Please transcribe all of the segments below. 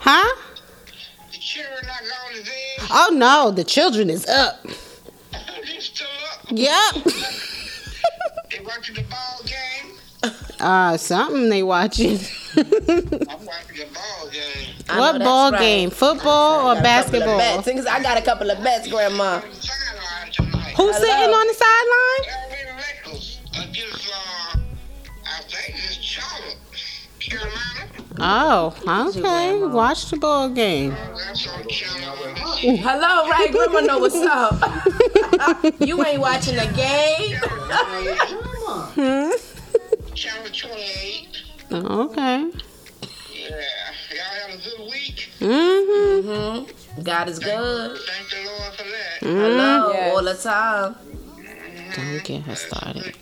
Huh? The children not to bed. Oh no, the children is up. They still up. Yep. They watching the ball game. Uh, something they watching. I'm watching the ball game. I know what that's ball right. game? Football or Got a couple of basketball? bets. I got a couple of bets, Grandma. Sideline tonight. Who's Hello. sitting on the sideline? Oh, okay. Watch the ball game. That's on channel. Hello, right? Grandma know what's up. you ain't watching the game. Channel 28. Okay. Yeah. Y'all have a good week. Mm-hmm. hmm God is good. Thank the Lord for that. Hello, Yes. all the time. Don't get her started.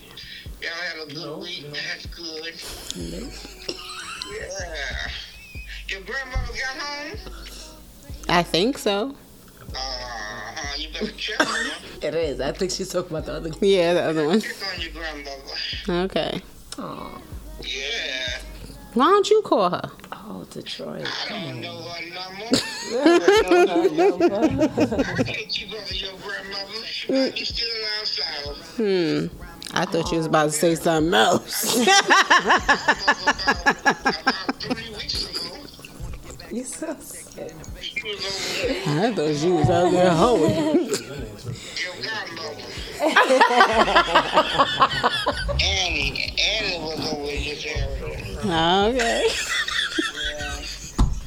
Y'all have a good week. That's good. Yeah. Your grandmother got home? I think so. Uh-huh. You better check on her. It is. I think she's talking about the other. one. Yeah, the other one. Check on your grandmother. Okay. Oh, Yeah. Why don't you call her? oh, Detroit. I don't know her number. I can't keep up with your grandmother. She might be still outside. Hmm. I thought you was about to say something else. About, about three weeks ago, You so sick. she was over there. I thought you was out there hoeing. Annie. Annie was over in this area. Okay.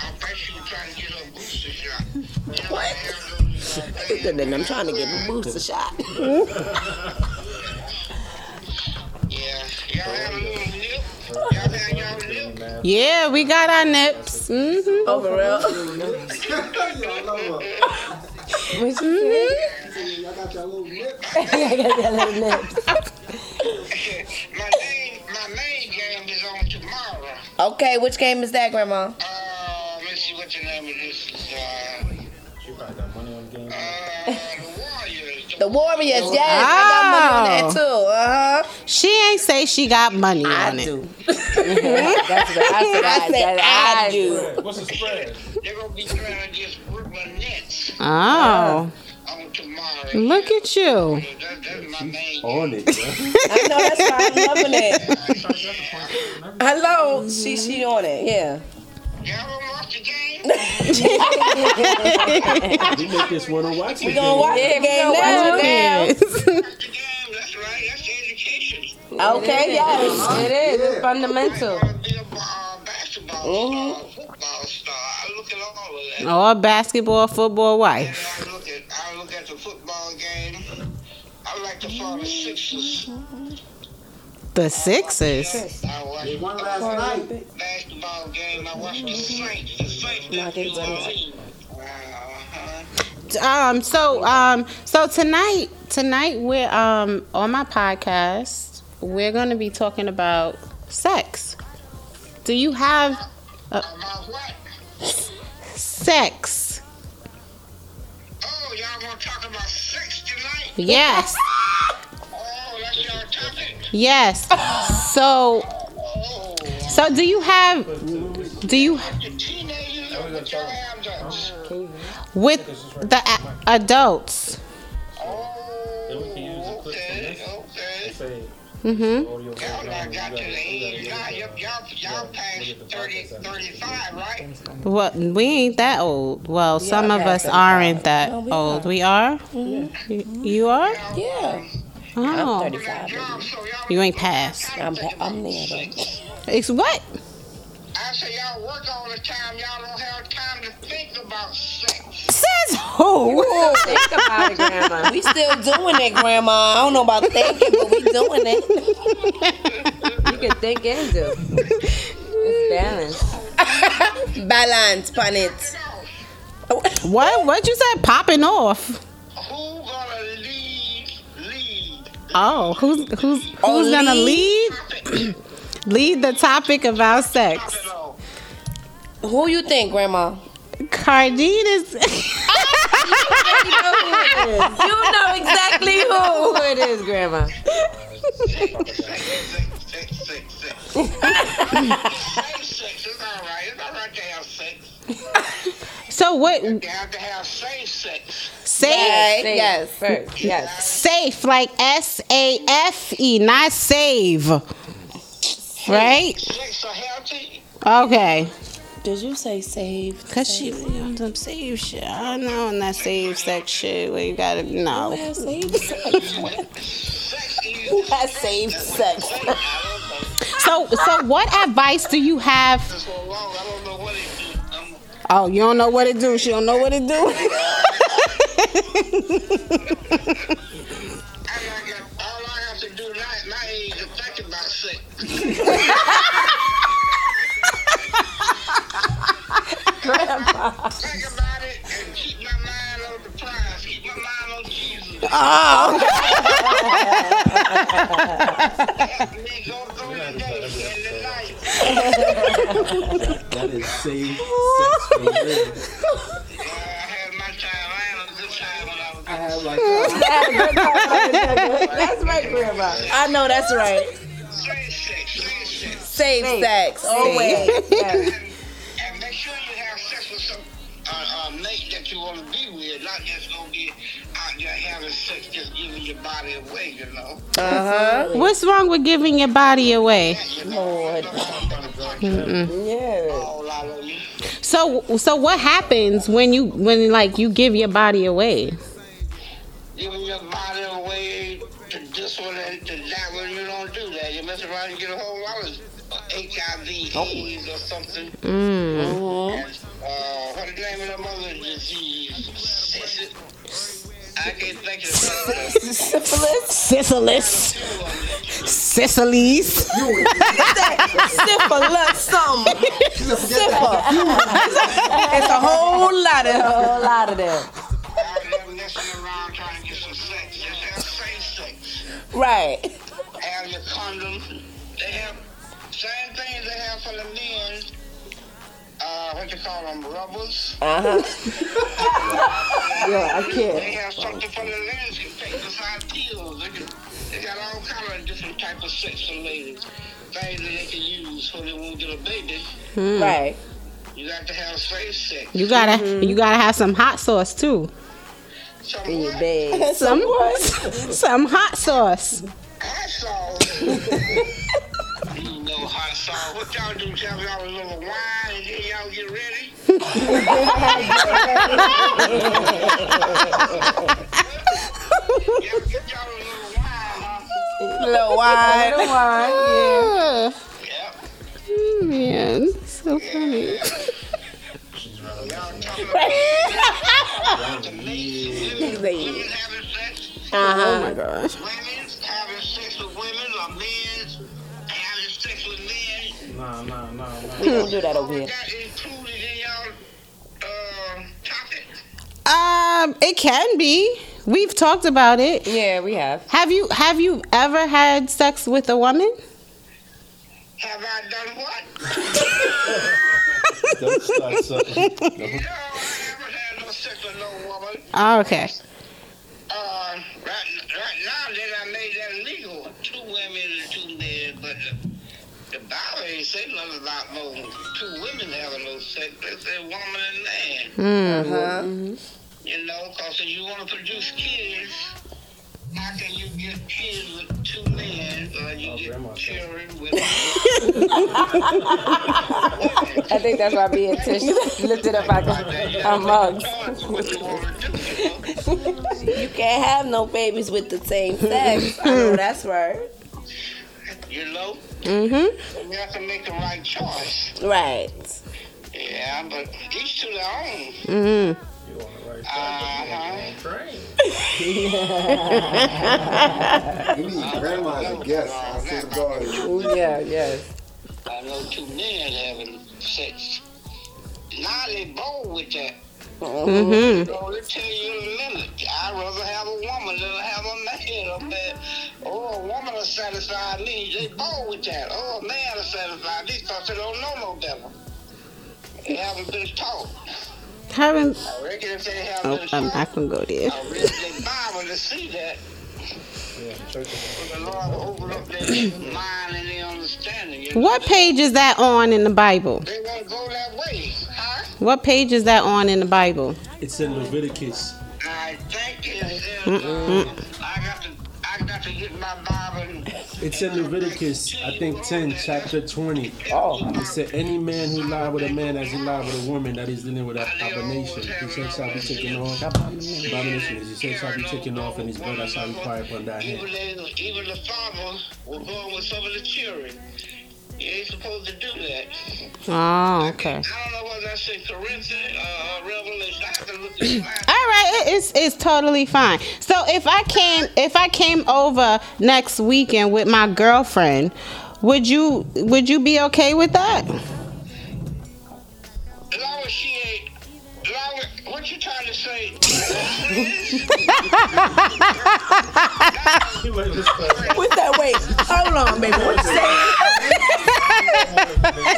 I bet she was trying to get her booster shot. What? they have those, Then I'm trying to get a booster shot. Yeah, we got our nips. Mm-hmm. Oh, for real? What you say? I got that little nip. I got that little nips. my main, my main game is on tomorrow. Okay, which game is that, Grandma? Uh, let's see what the name of this is. Uh, She probably got money on the game. uh, the Warriors. The Warriors, yes. I got money on that Oh. too. Uh huh. She ain't say she got money I on it. do. That's what I said. I said I do. What's the spread? They're gonna be playing against Brooklyn Nets Oh, on tomorrow. look at you. That, that's my main game. On it, bro. I know that's why I'm loving it. Hello, she she on it. Yeah. Y'all don't watch the game? We make this one on watch. We gonna watch Yeah, the game now. watch the game. That's right. That's education. Okay, yes. It is. It's fundamental. I wanna be a basketball mm-hmm. football star. I look at all of that. Oh, or basketball, football wife. I look at I look at the football game. I like to follow the Sixers. The Sixers. I watch They won last night. basketball game. I watch the Saints. The Saints got Knock it two down. team. Uh-huh. Um. So um. So tonight, tonight we're um on my podcast. We're gonna be talking about sex. Do you have About what? sex? Oh, y'all gonna talk about sex tonight? Yes. Oh, that's y'all topic. Yes. So so do you have do you the teenagers or what y'all have adults? with the a- adults? Okay, okay. Say. Y'all got to the. Y'all, y'all, y'all past 30, 35, right? Well, we ain't that old. Well, some of us aren't that old. We are. Mm-hmm. You, you are. Yeah. Oh, I'm 35. jobs, so y'all ain't passed. I'm, I'm there though. It's what? I say y'all work all the time. Y'all don't have time to think about sex. Says who? Think about it, Grandma. We still doing it, Grandma. I don't know about thinking, but we doing it. You can think and do. It's balanced. Balance on it. What? What'd you say? Popping off. Oh, who's who's who's Oh, gonna lead? lead? Lead the topic about sex. Who you think, Grandma? Cardine is. You know exactly who. Who it is, Grandma? So what? You have to have safe sex. Safe, Right, Safe yes. First, yes. safe, like S A F E, not save. Right? Sex are healthy. Okay. Did you say save? Cause she on some save shit. I don't know on that save sex shit where you gotta no. Who has save sex? Sex. Who has save sex? I don't know. So so what advice do you have? It's so long, I don't know what it is. Oh, you don't know what to do. She don't know what to do. I like it. All I have to do now at my age is think about sex. Think about it and keep my mind on the prize. Keep my mind on Jesus. oh. Me go through the day and the night. That is safe sex for real. I was have like That's my grandma. I know that's right. safe sex. Safe sex. Save sex. Always. And, and make sure you have sex with some uh, uh, mate that you want to be with, not just gonna be out there having sex, just giving your body away, you know. Uh huh. What's wrong with giving your body away? You know, Lord. Yeah. all out of you. So so what happens when you when like you give your body away? Giving your body away to this one and to that one, you don't do that. You mess around and get a whole lot of HIV, AIDS, or something. Mm. And, uh, what's the name of the mother disease? Syphilis. I can't think of it. Syphilis. Syphilis. Sicilies. Syphilis. Something. Syphilis. It's a whole lot of. A whole lot of them. Out there messing around trying to get some sex. Just have safe sex. Right. Have your condom. They have same thing they have for the men. Uh, what you call them, rubbers. Uh huh. Yeah, I can't. They have something for the ladies can take besides pills. They, can, they got all kind of different type of sex for ladies. Things that they can use when they want to get a baby. Right. You got to have safe sex. You gotta you gotta have some hot sauce too. Some In your what? bed. Some some hot sauce. Hot sauce. you know hot sauce. What y'all do? Y'all y'all a little wine and then y'all get ready? y'all get y'all a little wine, huh? Little wine. Little wine, yeah. Yep. Oh, man, so funny. Y'all talking about the mates, women, women having sex, Oh my gosh. women having sex with women, or men having sex with men. Nah, nah, nah, nah. We don't do that over here. that included in y'all uh, topic? Um, it can be. We've talked about it. Yeah, we have. Have you have you ever had sex with a woman? Have I done what? Don't start something. No, I haven't had no sex with no woman. Oh, okay. Uh, right, right now that I made that legal, two women and two men, but the, the Bible ain't say nothing about no two women having no sex. They say woman and man. Mm-hmm. Uh-huh. You know, because if you want to produce kids, how can you get kids with two men or you Oh, get grandma. children with I think that's why me and Tish lifted up our, our mugs. you want to do, you know? You can't have no babies with the same sex. I know that's right. You know? Mm-hmm. You have to make the right choice. Right. Yeah, but each to their own. Mm-hmm. You on the right Uh-huh. train. You need grandma as a guest. I swear to God. Ooh, yeah, yes. I know two men having sex. Now they bold with that. Mm-hmm. So let tell you in a minute. I'd rather have a woman than have a man. A man. Oh, a woman will satisfy me. They bold with that. Oh, a man will satisfy me because they don't know no better. They haven't been taught. Haven't. I reckon if they have Oh, been I'm not gonna go there. I read the Bible to see that. Yeah, church. For the Lord will open up their mind and their understanding. You know? What page is that on in the Bible? They won't go that way, huh? What page is that on in the Bible? It's in Leviticus. I think it's in, uh, It's in Leviticus, I think 10, chapter 20. Oh. It said, Any man who lie with a man as he lie with a woman that is dealing with abomination, his head shall be taken off. Abomination is his head shall be taken off, and his blood shall require upon thy hand. Even, the- even the father will go with some of the children. You ain't supposed to do that. Oh, okay. I don't know whether that's in Corinthians uh, Revelation. I to look this. All right, it- it's it's totally fine. So if I came if I came over next weekend with my girlfriend, would you would you be okay with that? You trying to say? What's that? Wait, hold on, baby. What you saying?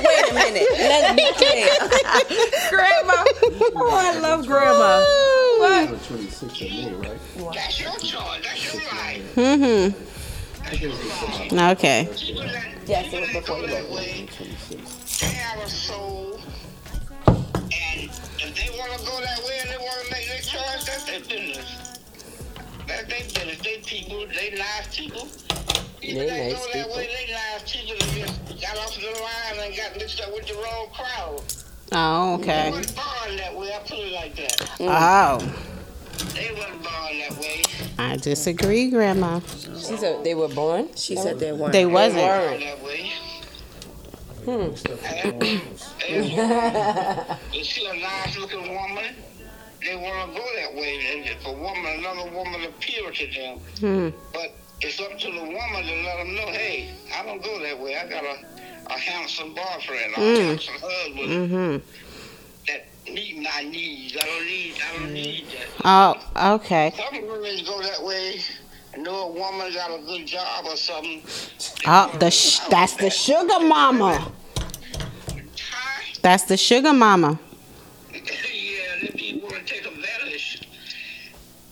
Wait a minute. Let's be clear. grandma. Oh, I love grandma. What? The 26th of May, right? That's your choice. That's your right. Mhm. That's your right. Okay. Yes, it was before go you went. way, they have a soul. And if they want to go that way and they want to make their choice, that's their business. That's their business. They people, they nice people. People They that nice go that people. way, they nice people that just got off the line and got mixed up with the wrong crowd. Oh, okay. They okay. wasn't born that way. I put it like that. Oh, They wasn't born that way. I disagree, Grandma. She said they were born. She said they weren't. They They wasn't. born that way. Hmm. You see a nice looking woman, they want to go that way. And if a woman, another woman appeal to them. Hmm. But it's up to the woman to let them know, hey, I don't go that way. I got a, a handsome boyfriend, a Mm. handsome husband Mm-hmm. that meet my needs. I don't need, I don't need that. Oh, okay. Some women go that way. Know a woman got a good job or something. Oh, the sh- that's the sugar mama. Hi. That's the sugar mama. yeah, they be want to take advantage.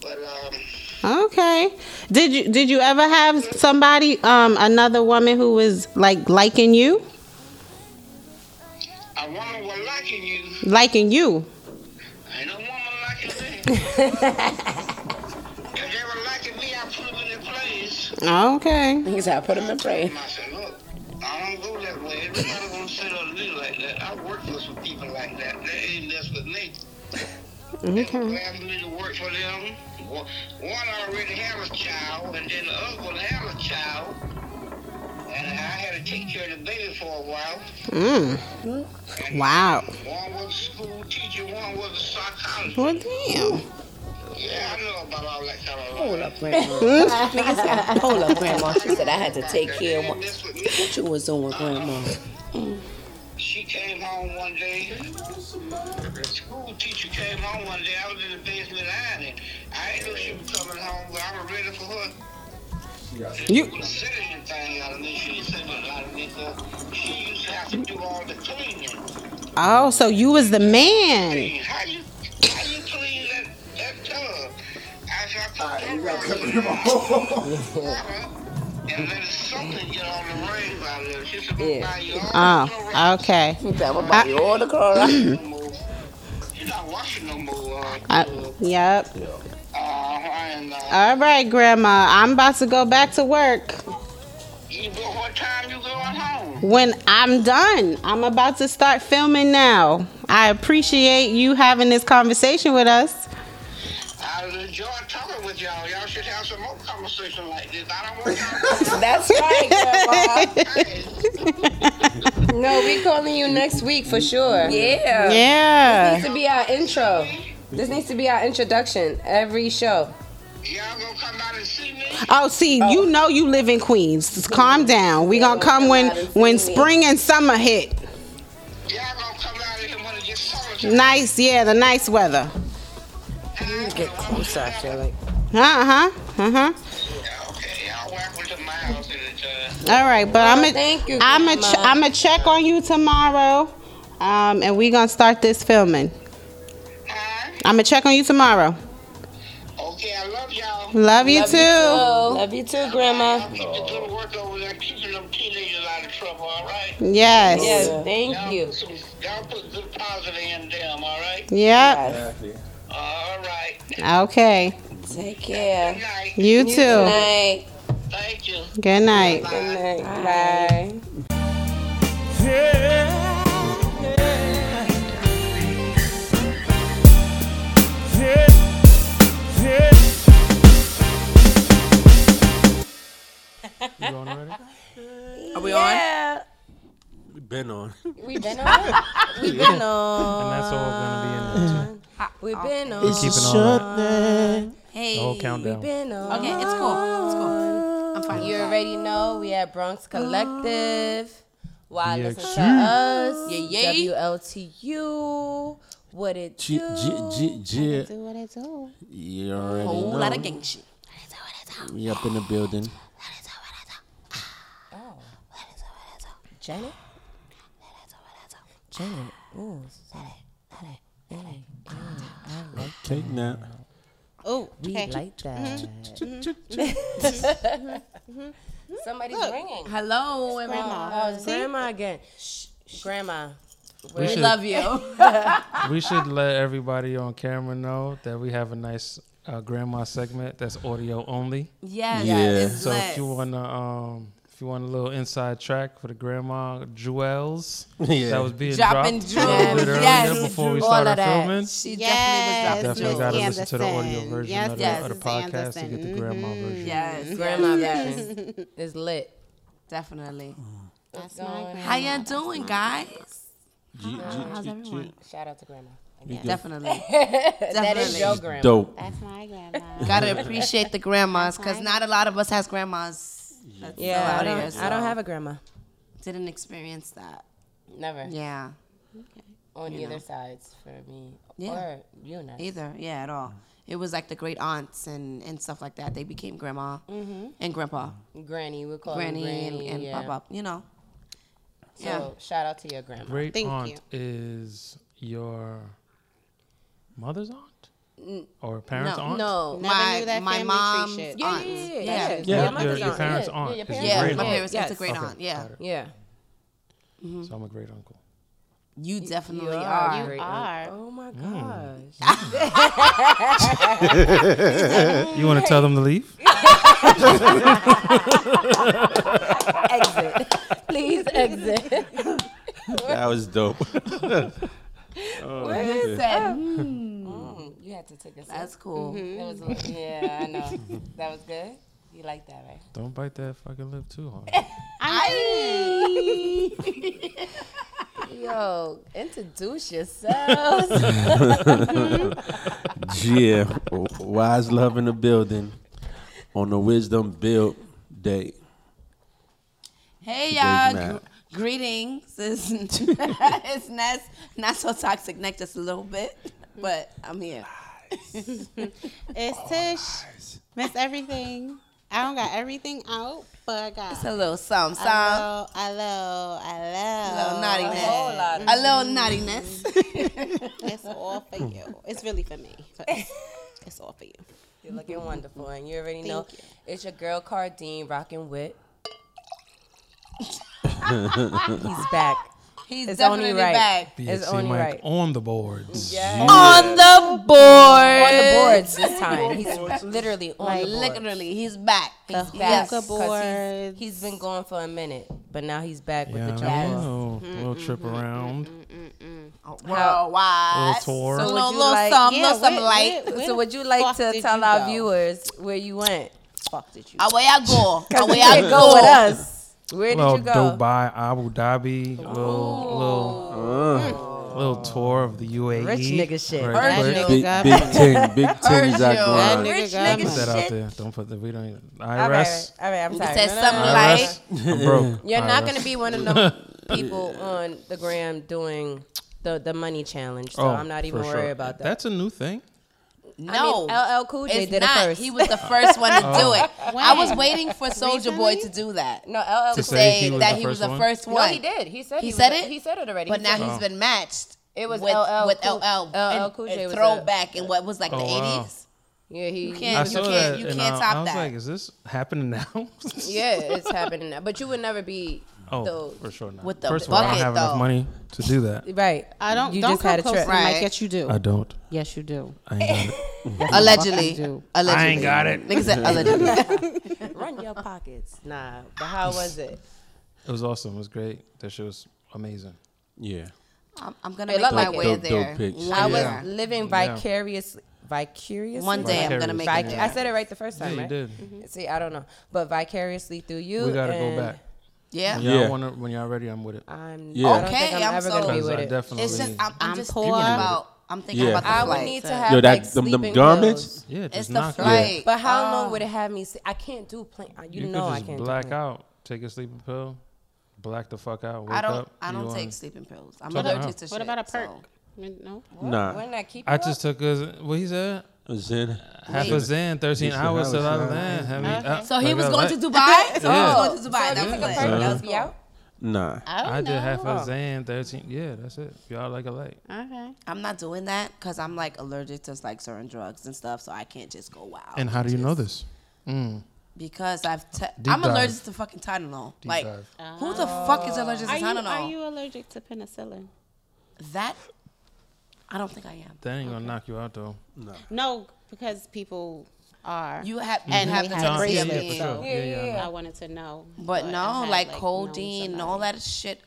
But um, Okay. Did you did you ever have somebody um another woman who was like liking you? a woman was liking you. Liking you. Ain't no woman liking me. Okay. He said, I put him in prayer. I said, look, I don't go that way. Everybody gonna sit on me like that. I work for some people like that. They ain't mess with me. They Okay. were glad me to work for them. One one already had a child, and then the other one had a child. And I had to take care of the baby for a while. Mm. And Wow. One was a school teacher, one was a psychologist. Well, damn. Yeah, I know about all that kind of Hold up, grandma. Nigga said, hold up, grandma. She said I had to take care of what, didn't mess with me. what you was doing, with grandma. She came home one day. The school teacher came home one day. I was in the basement ironing. I didn't know she was coming home, but I was ready for her. You- She wouldn't say anything out of me. She didn't say nothing out of me. She used to have to do all the cleaning. Oh, so you was the man. Tub? I said I put You gotta rubber him off. and let something get on the rings out of there. She said, Yeah. "Buy you all the Oh, okay. He said, I'm all the Clorox. no not washing no more. Uh, yep. uh, and, uh, All right, Grandma. I'm about to go back to work. you go, what time you going home? When I'm done, I'm about to start filming now. I appreciate you having this conversation with us. I enjoy talking with y'all. Y'all should have some more conversation like this. I don't want y'all That's right, grandma. to No, we calling you next week for sure. Yeah. Yeah. This Yeah. needs to be our intro. This needs to be our introduction every show. Y'all gonna come out and see me? Oh, see, you oh. know you live in Queens. Just calm down. We gonna come when when spring and summer hit. Y'all gonna come out here when it gets summertime? Nice, yeah, the nice weather. Get closer, I feel like. Uh huh. Uh huh. Yeah, okay, y'all welcome to my house. All right, but I'm Oh, gonna thank you, I'm gonna Grandma. I'm gonna check on you tomorrow, um, and we gonna start this filming. Huh? I'm gonna check on you tomorrow. Okay, I love y'all. Love you too. Love you too, Grandma. Keep the good work over there, keeping them teenagers out of trouble, all right? Yes. Yes, Y'all thank you. put some- Y'all put good positive in them, all right? Yep. All right. Okay. Take care. Good night. You Good too. night. Thank you. Good night. Good night. Bye. You on already? Are we on? Yeah. We been on. We been on. We been on. And that's all gonna be in there too. We been on. Keeping all that. Hey. The whole We've been on. Okay, it's cool. It's cool. I'm fine. You already know we at Bronx Collective. Why Yeah, listen to sure. us? Yeah, yeah. WLTU. What it G do? G G G. Do what I do. You already Whole know. lot of gang shit. We up in the building. Janet? Janet. Ooh. Take that. Mm. Mm. Oh, We okay. like mm-hmm. that. Mm-hmm. Somebody's ringing. Hello, everyone. Uh, oh, it's grandma again. Shh, grandma. We We should, love you. we should let everybody on camera know that we have a nice uh, grandma segment that's audio only. yes. Yeah. It's So if you wanna um if you want a little inside track for the grandma jewels that was being Dropping dropped jewels, a little bit earlier yes. before we All started of that. filming. She Yes, Definitely definitely got to Miss listen to the audio Anderson. version Yes, of, the, yes, of the Miss podcast to get the Anderson. grandma Mhm. version. Yes. Grandma yes, version is lit. Definitely. That's my going? grandma. How you doing, guys? G- G- How's G- everyone? Shout out to grandma. G- good. Definitely. That is Definitely. your grandma. Dope. That's my grandma. Gotta appreciate the grandmas because not a lot of us has grandmas. That's Yeah, out I don't, I don't have a grandma. Didn't experience that. Never. Yeah. Okay. On You either know. sides for me. Yeah. Or you know. Either. Yeah, at all. It was like the great aunts and, and stuff like that. They became grandma mm-hmm. and grandpa, Granny, we call granny, her Granny. and, and yeah. papa. You know. So Yeah. shout out to your grandma. Great Thank aunt you. is your mother's aunt or parents' no, aunt? No. Never my knew that my mom's shit. Yeah, aunt. yeah, yeah, yeah. Yeah. yeah. Yeah, mother's your, your parents' yeah. aunt. Yeah, your parents' Yeah, great my aunt. parents. It's a great Okay, aunt. Yeah, got it. Yeah. So I'm a great uncle. you definitely You are. are. You are. Oh my Mm. gosh. You want to tell them to leave? exit. Please exit. that was dope. You said, Mm, you had to take a sip. That's cool. Mm-hmm. It was, a little- yeah, I know. That was good. You like that, right? Don't bite that fucking lip too hard. I. Yo, introduce yourselves. yeah, wise love in the building on the Wisdom Build Day. Hey Today's y'all, Matt. gr- greetings. It's, it's not not so toxic neck just a little bit, but I'm here. It's Tish. Miss everything. I don't got everything out, but I got It's a little something, a something, little, a little, a a little, little naughtiness, whole lot of a little naughtiness. It's all for you. It's really for me. but It's all for you. You're looking wonderful, and you already know you. it's your girl Cardine rocking with. He's back. He's It's definitely only right. back It's only Mike right. on the boards. on the board. On the boards this time. He's literally on Like the boards. literally, he's back. The He's Yes, hookah 'cause boards. He's, he's been gone for a minute, but now he's back with Yeah, the a jazz. little, little trip around, oh, worldwide. little tour. So would little, you little like- some, Yeah, little some light. where- where So would you like to tell our go? viewers where you went? Fuck did you? Away I go. Away I didn't go with us. Where did little you go? Dubai, Abu Dhabi, little little uh. little tour of the UAE. Rich nigga shit. Right Heard quick. Big, got big ting, big tings Heard out you. That going. nigga Rich got nigga me. Put that out there. Don't put that. We don't. All right, all right, IRS. all right, I'm sorry. said No, no, something no. like- I'm broke. You're not gonna be one of them people on the gram doing the the money challenge, so Oh, I'm not even worried sure. about that. That's a new thing. No. I mean, LL Cool J It's did not. it first. He was the first one to do oh. it. I was waiting for Soulja Boy to do that. no, LL To Cool say say he was that the he was first the one? first No, he did. He said He was said a- it? He said it already. But He now said he's been matched. It was with, LL with Cool- LL, LL and- Cool and J was a- throwback and what was like Oh, the wow. 80s. Yeah, he. You can't- I you saw can't- that, you and can't I, top I was that. like, "Is this happening now?" Yeah, it's happening now. But you would never be. Oh, the, for sure not. With the First of all, I don't bucket, have though. enough money to do that. Right. I don't. You don't just come had a close trip. to the mic. Right. Yes, you do. I don't. yes, you do. I ain't got it. Allegedly. do. Allegedly. I ain't got it. Nigga said allegedly. Run your pockets. Nah. But how was it? It was awesome. It was great. That shit was amazing. Yeah. I'm, I'm gonna It make looked my like it. way Dope- there. dope pitch. One I was day. Yeah. living Yeah. vicariously. Vicariously. One day I'm gonna make Vic- it. I said it right the first Yeah, time, you right? did. Mm-hmm. See, I don't know, but vicariously through you. We gotta go and back. Yeah. When y'all Yeah. wanna, when y'all ready, I'm with it. I'm. Yeah. I don't think Okay, I'm, I'm ever so- gonna be with it. definitely. It's just I'm, I'm, I'm just poor. thinking about. I'm thinking Yeah. about the I would need to have Yo, that- like them- them sleeping garments? pills. yeah, It's the knock it. flight. But how Oh. long would it have me? Sleep? I can't do plain. Uh, you, You know could I just can't. black do out, take a sleeping pill, black the fuck out, wake I don't. up. I don't on- take sleeping pills. I'm Talk allergic about- to shit. What about a perk? so- No. Nah. Wouldn't I just took a what he said. Zen. Half aZen, 13 hours till out of hours, land. I mean, uh, So he was going to Dubai. So he Yeah. was going to Dubai. up? That's Took a lit. perk, Uh-huh. that be out. Nah. I don't I did know. half a Zan, 13. Yeah, that's it. Y'all like a light. Okay. I'm not doing that because I'm like allergic to like certain drugs and stuff, so I can't just go wild. And how do you know this? Mm, Because I've te- Deep I'm dive. allergic to fucking Tylenol. deep like dive. who the fuck is allergic to Are you, Tylenol? are you allergic to penicillin? that I don't think I am. That ain't gonna knock you out though. No, No, because people are. You have And you have they to have take a bracelets, CFP. for sure. so- Yeah, yeah. yeah. I wanted to know. But I no, had, like known codeine and all that shit.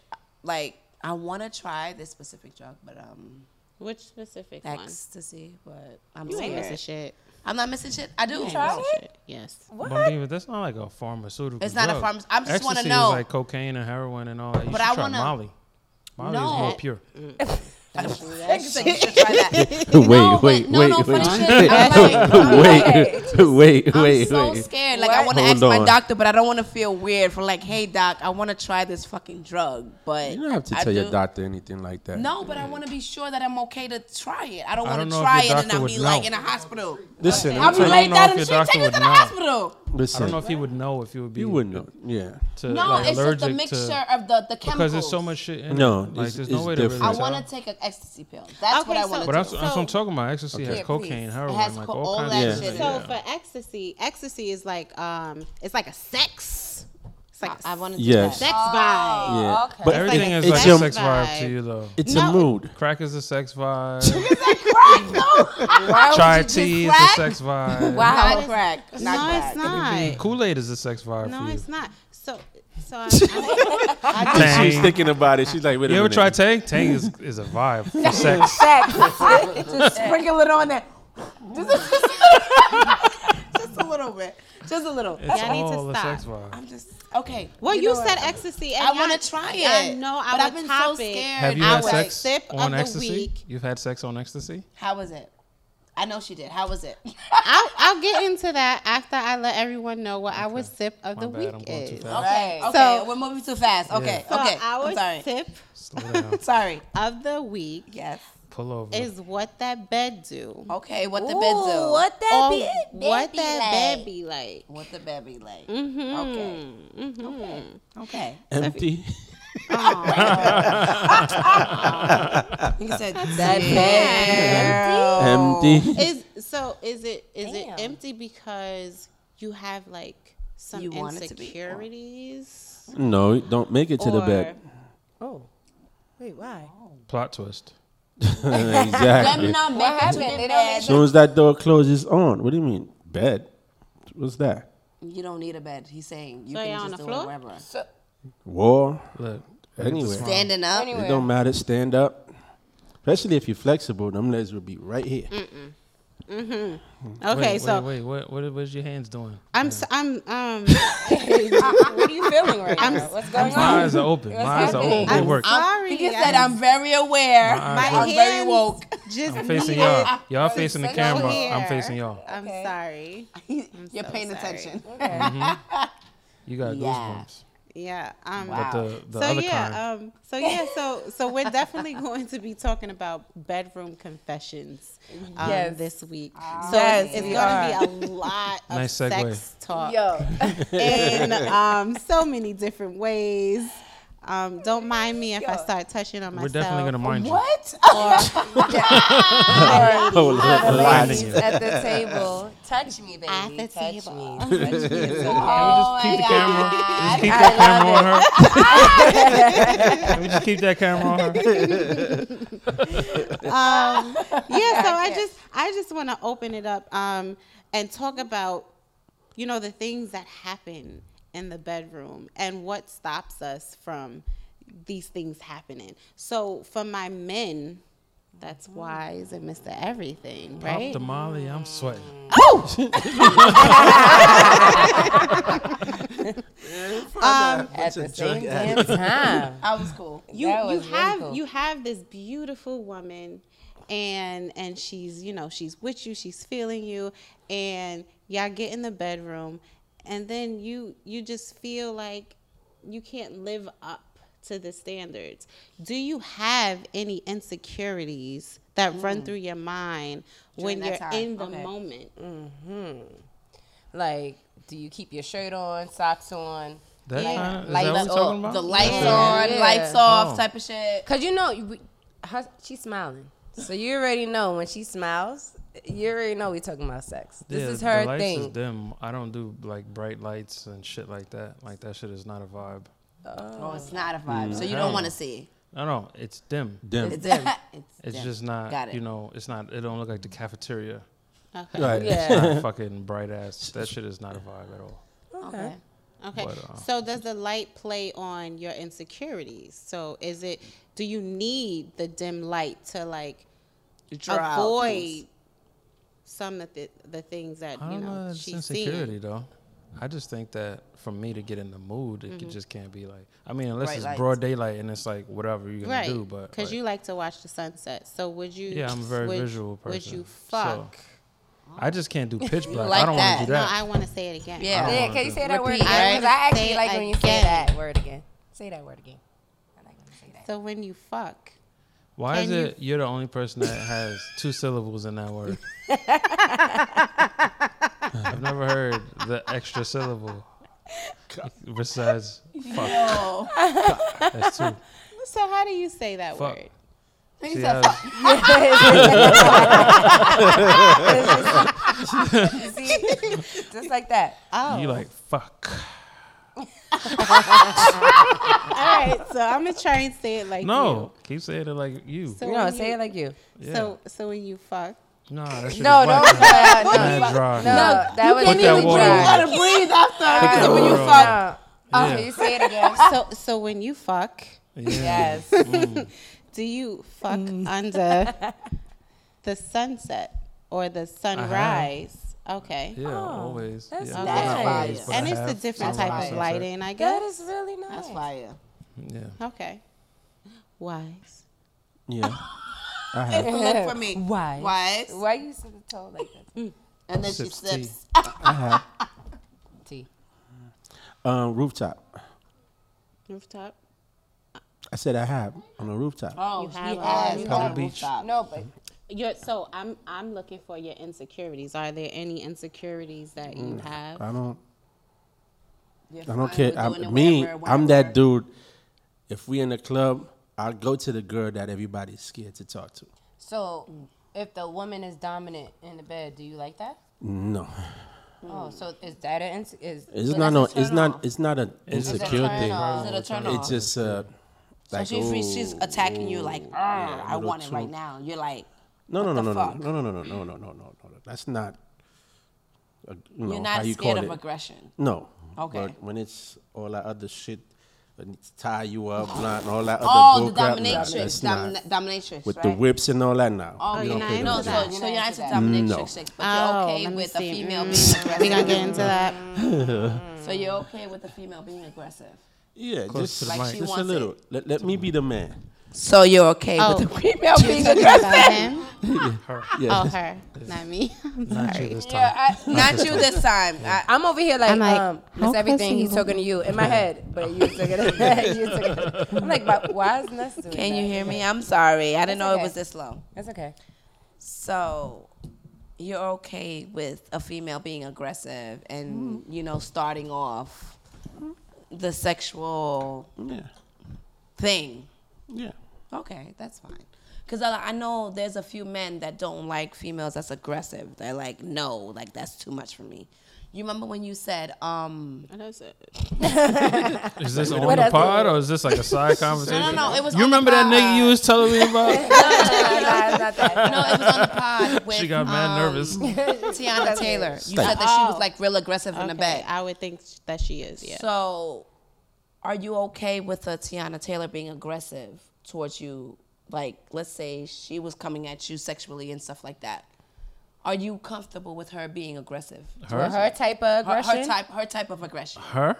Like I want to try this specific drug, but um, Which specific one? ecstasy. But I'm You ain't scared. missing shit. I'm not missing shit. I do. You ain't tried missing it? shit. Yes. But I mean, that's not like a pharmaceutical. Drug. It's not a drug. pharma- I just wanna Ecstasy know. Is like cocaine and heroin and all that. You But should I try wanna- Molly. Molly No. is more pure. Nigga said you should try that. Wait, No, wait, no, wait, no, wait, wait, shit. Like, I'm wait, wait, I'm wait, so wait. scared. Like I want to Hold ask my doctor, but I don't want to feel weird for like, hey doc, I want to try this fucking drug, but You don't have to I tell your doctor anything like that. No, but I want to be sure that I'm okay to try it. I don't want to try it and I'll would be like in a hospital. Listen, I'll be don't laid know down if and your shit. Take me to the hospital. Listen. I don't know if he would know if you would be. You wouldn't know. Yeah. To, No, like, it's just allergic the to- mixture of the the chemicals. because there's so much shit in No, it. Like, it's- there's no it's way to different. I want to take an ecstasy pill. That's Okay, what I so- want to But do. that's, that's what I'm talking about. Ecstasy has Yeah, cocaine, heroin, It has like co- all, all kinds that of shit shit. So Yeah. for ecstasy, ecstasy is like um, it's like a sex. It's like a I want to do Yes. sex that. vibe. Yeah. okay. But Everything is like your- a sex vibe vibe. to you, though. It's No, a mood. Crack is a sex vibe. Why would Chai you just tea is a sex vibe. Not crack. Not No, crack. it's not. Kool Aid is a sex vibe No, for you. it's not. So, so I, I, I do She's thinking about it. She's like, wait a You ever try Tang? Tang is, is a vibe for sex. just sprinkle it on there. Just, just a little bit. Just a little. It's Y'all need to all a stop. sex vibe. I'm just okay. well, you, know said what? ecstasy. And I want to try it. I know. but I've been so scared. Have you I had was sex sip of on the ecstasy? week. You've had sex on ecstasy? How was it? I know she did. How was it? I'll, I'll get into that after I let everyone know what our sip of My the bad, week I'm going too is. fast. Okay. Okay. So- we're moving too fast. Okay. So Okay. our I'm sorry. sip Slow down. Sorry. of the week Yes. Pull over. is what that bed do. Okay. What the bed do? What that Or be? what be that like? bed be like. What the bed be like? Mm-hmm. Okay. Mm-hmm. Okay. Empty. He said That bed Empty. Is so is it is Damn. it empty because you have like some You want it to be- insecurities? No, don't make it to the bed. Oh, wait, why? Plot twist. Let exactly. me not What make it to happened? They don't. As soon as that door closes on, what do you mean? Bed? What's that? You don't need a bed. He's saying you So can you're just on the do floor? it wherever. War? Look. Anywhere. Standing up. It don't matter. Stand up. Especially if you're flexible, them legs will be right here. Okay, wait, so wait, wait. What, what, what's your hands doing? I'm s- I'm um What are you feeling right I'm- now? What's going My on? eyes are open. My eyes are open. They I'm work. sorry. He I said, "I'm very aware. My I'm hands very woke." just I'm facing y'all. Y'all facing the camera. here. I'm facing y'all. I'm sorry. You're so paying sorry. attention. You got Yeah. goosebumps. Yeah. Um But the, the so yeah, kind. um, so yeah, so so we're definitely going to be talking about bedroom confessions um, Yes. this week. So Ah. Yes, it's, it's going to be a lot of Nice sex talk Yo, in um, so many different ways. Um, don't mind me if I start touching on myself. We're myself. definitely gonna mind you. What? Ladies at the table, touch me, baby. At the touch table. me. Touch me. It's okay. Oh Keep the my camera. God. Just keep that camera on her. Let me just keep that camera on her. um, yeah, so I just I just want to open it up um, and talk about you know the things that happen in the bedroom and what stops us from these things happening. So for my men, that's wise and Mr. Everything, Pop right? the Molly, I'm sweating. Um, At the same damn time. I was cool. you That you was really have cool. you have this beautiful woman and and she's you know she's with you she's feeling you and y'all get in the bedroom and then you you just feel like you can't live up to the standards do you have any insecurities that run through your mind when Mm. You're time, in the okay. moment Like, do you keep your shirt on, socks on? That Like, kinda, is like the- we're talking about? The lights Yeah. on, Yeah. lights off, Oh. type of shit. Cause you know, you- her, she's smiling, so you already know when she smiles. You already know we talking about sex. This Yeah, is her the lights thing. Is dim. I don't do like bright lights and shit like that. Like that shit is not a vibe. Oh, it's not a vibe. So you don't want to see. No, no, it's dim. Dim. It's dim. it's It's dim. just not. Got it. You know, it's not. It don't look like the cafeteria. okay Right. It's Yeah. not fucking bright ass. That shit is not a vibe at all. okay. Okay. But, uh, so does the light play on your insecurities? So is it do you need the dim light to like Draw out avoid things. Some of the the things that you don't know. know It's she's insecurity seeing? though. I just think that for me to get in the mood, it could mm-hmm. just can't be like. I mean, unless Bright it's lights. broad daylight and it's like whatever you're gonna Right. do, but Because like, you like to watch the sunset. So would you? Yeah, I'm a very would, visual Would person, you so- fuck? I just can't do pitch black. like I don't want to do that. no. I want to say it again. Yeah. Yeah, can you say that word again? Because I actually Say like when you say that word again. Say that word again. I like when you say that. So when you fuck, Why is you- it you're the only person that has two syllables in that word? I've never heard the extra syllable besides fuck. Oh. That's two. so how do you say that Fuck. word? She said, has- See, just like that. Oh, You like fuck. All right. So I'm gonna try and say it like No, keep saying it like you. you. So No, when say you- it like you. Yeah. So so when you fuck, Nah, that shit No, is don't. Uh, no, Mad dry. no, that was Put that really water dry. on. gotta breathe after. that So when you on. fuck, No. Yeah. Can you say it again? so so when you fuck, Yeah. Yes. do you fuck under the sunset or the sunrise? Okay. Yeah, Oh, always. that's yeah. nice. Not always, And I it's a different some type of lighting, I guess. That is really nice. that's fire. Yeah. Okay. Wise. Yeah. I have. Look for me. Why? Wise. Why you sit the tall like that? And then she Sips tea. I have. T. Um, rooftop. Rooftop. I said I have on a rooftop. Oh, You she have has one. on Pebble the Beach. rooftop. No, but You're, so I'm I'm looking for your insecurities. Are there any insecurities that you have? I don't. You're I don't care. I, doing it me, whenever, I'm that dude. If we in the club, I'll go to the girl that everybody's scared to talk to. so if the woman is dominant in the bed, do you like that? No, Oh, so is that an ins- is it's So not. No, it's not. It's not an It's insecure turn thing. off. Is it a turn It's just uh, So like she, oh, she's attacking you like, "Arr, I want it right now. You're like, no, no, what no, no, no, no, no, no, no, no, no, no, no, no. That's not. Uh, you know, you're how not you scared call of it. aggression. No. Okay. But when it's all that other shit, when it's tie you up, blah, and all that other Oh, bull the crap, nah, dominatrix, that's domin- not. dominatrix, With right? the whips and all that now. Oh, We you're don't into No, that. so, You're so you're not not into into dominatrix No. chicks, but Oh, you're okay let me with a see. female Mm. being aggressive. We gonna get into that. So you're okay with the female being aggressive. Yeah, Close just, to the Like mic. she just a wants little. it. Let, let me be the man. So you're okay Oh, with the female being talking aggressive? about him? Her. Yeah. Oh, her, not me. I'm Not you sorry. this time. Yeah, I, Not you this time. I, I'm over here like, I'm like, um, how Everything. He's talking to you in my head, but you took it. you took it. I'm like, but why is Ness doing can you hear me? I'm sorry. I didn't That's know okay. it was this low. That's okay. So you're okay with a female being aggressive and Mm-hmm. you know starting off the sexual Yeah. thing. Yeah. Okay, that's fine. Cause I, I know there's a few men that don't like females that's aggressive. They're like, no, like that's too much for me. You remember when you said, um, And that's it. Is this on What the pod or is this like a side conversation? no, no, no, it was. You on the remember that nigga pod. you was telling me about? No, no, no, it's not that. No, it was on the pod with. she got mad um, nervous. Teyana Taylor. You said that she was like real aggressive in the Okay, bed. I would think that she is. Yeah. So, are you okay with a Teyana Taylor being aggressive towards you? Like, let's say she was coming at you sexually and stuff like that. Are you comfortable with her being aggressive? Her, her type of Her, aggression. her type, her type of aggression. Her?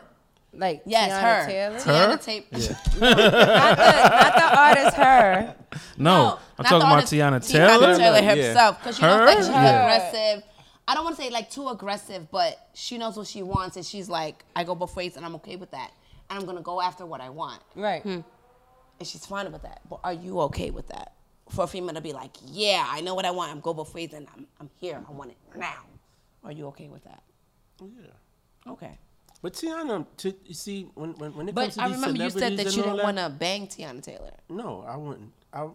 Like Yes, Teyana her. Taylor. Teyana Taylor. not, the, not the artist. Her. No, I'm talking about Teyana Taylor. Teyana Taylor Yeah. herself, because you know, Her? like she's Yeah. aggressive. I don't want to say like too aggressive, but she knows what she wants, and she's like, I go both ways, and I'm okay with that, and I'm gonna go after what I want, Right. Hmm. And she's fine with that. But are you okay with that? For a female to be like, yeah, I know what I want, I'm go both ways, and I'm, I'm here, I want it now. Are you okay with that? Yeah. Okay. But Teyana, to, you see, when when, when it But comes to I these remember you said that you didn't want to bang Teyana Taylor. No, I wouldn't. I,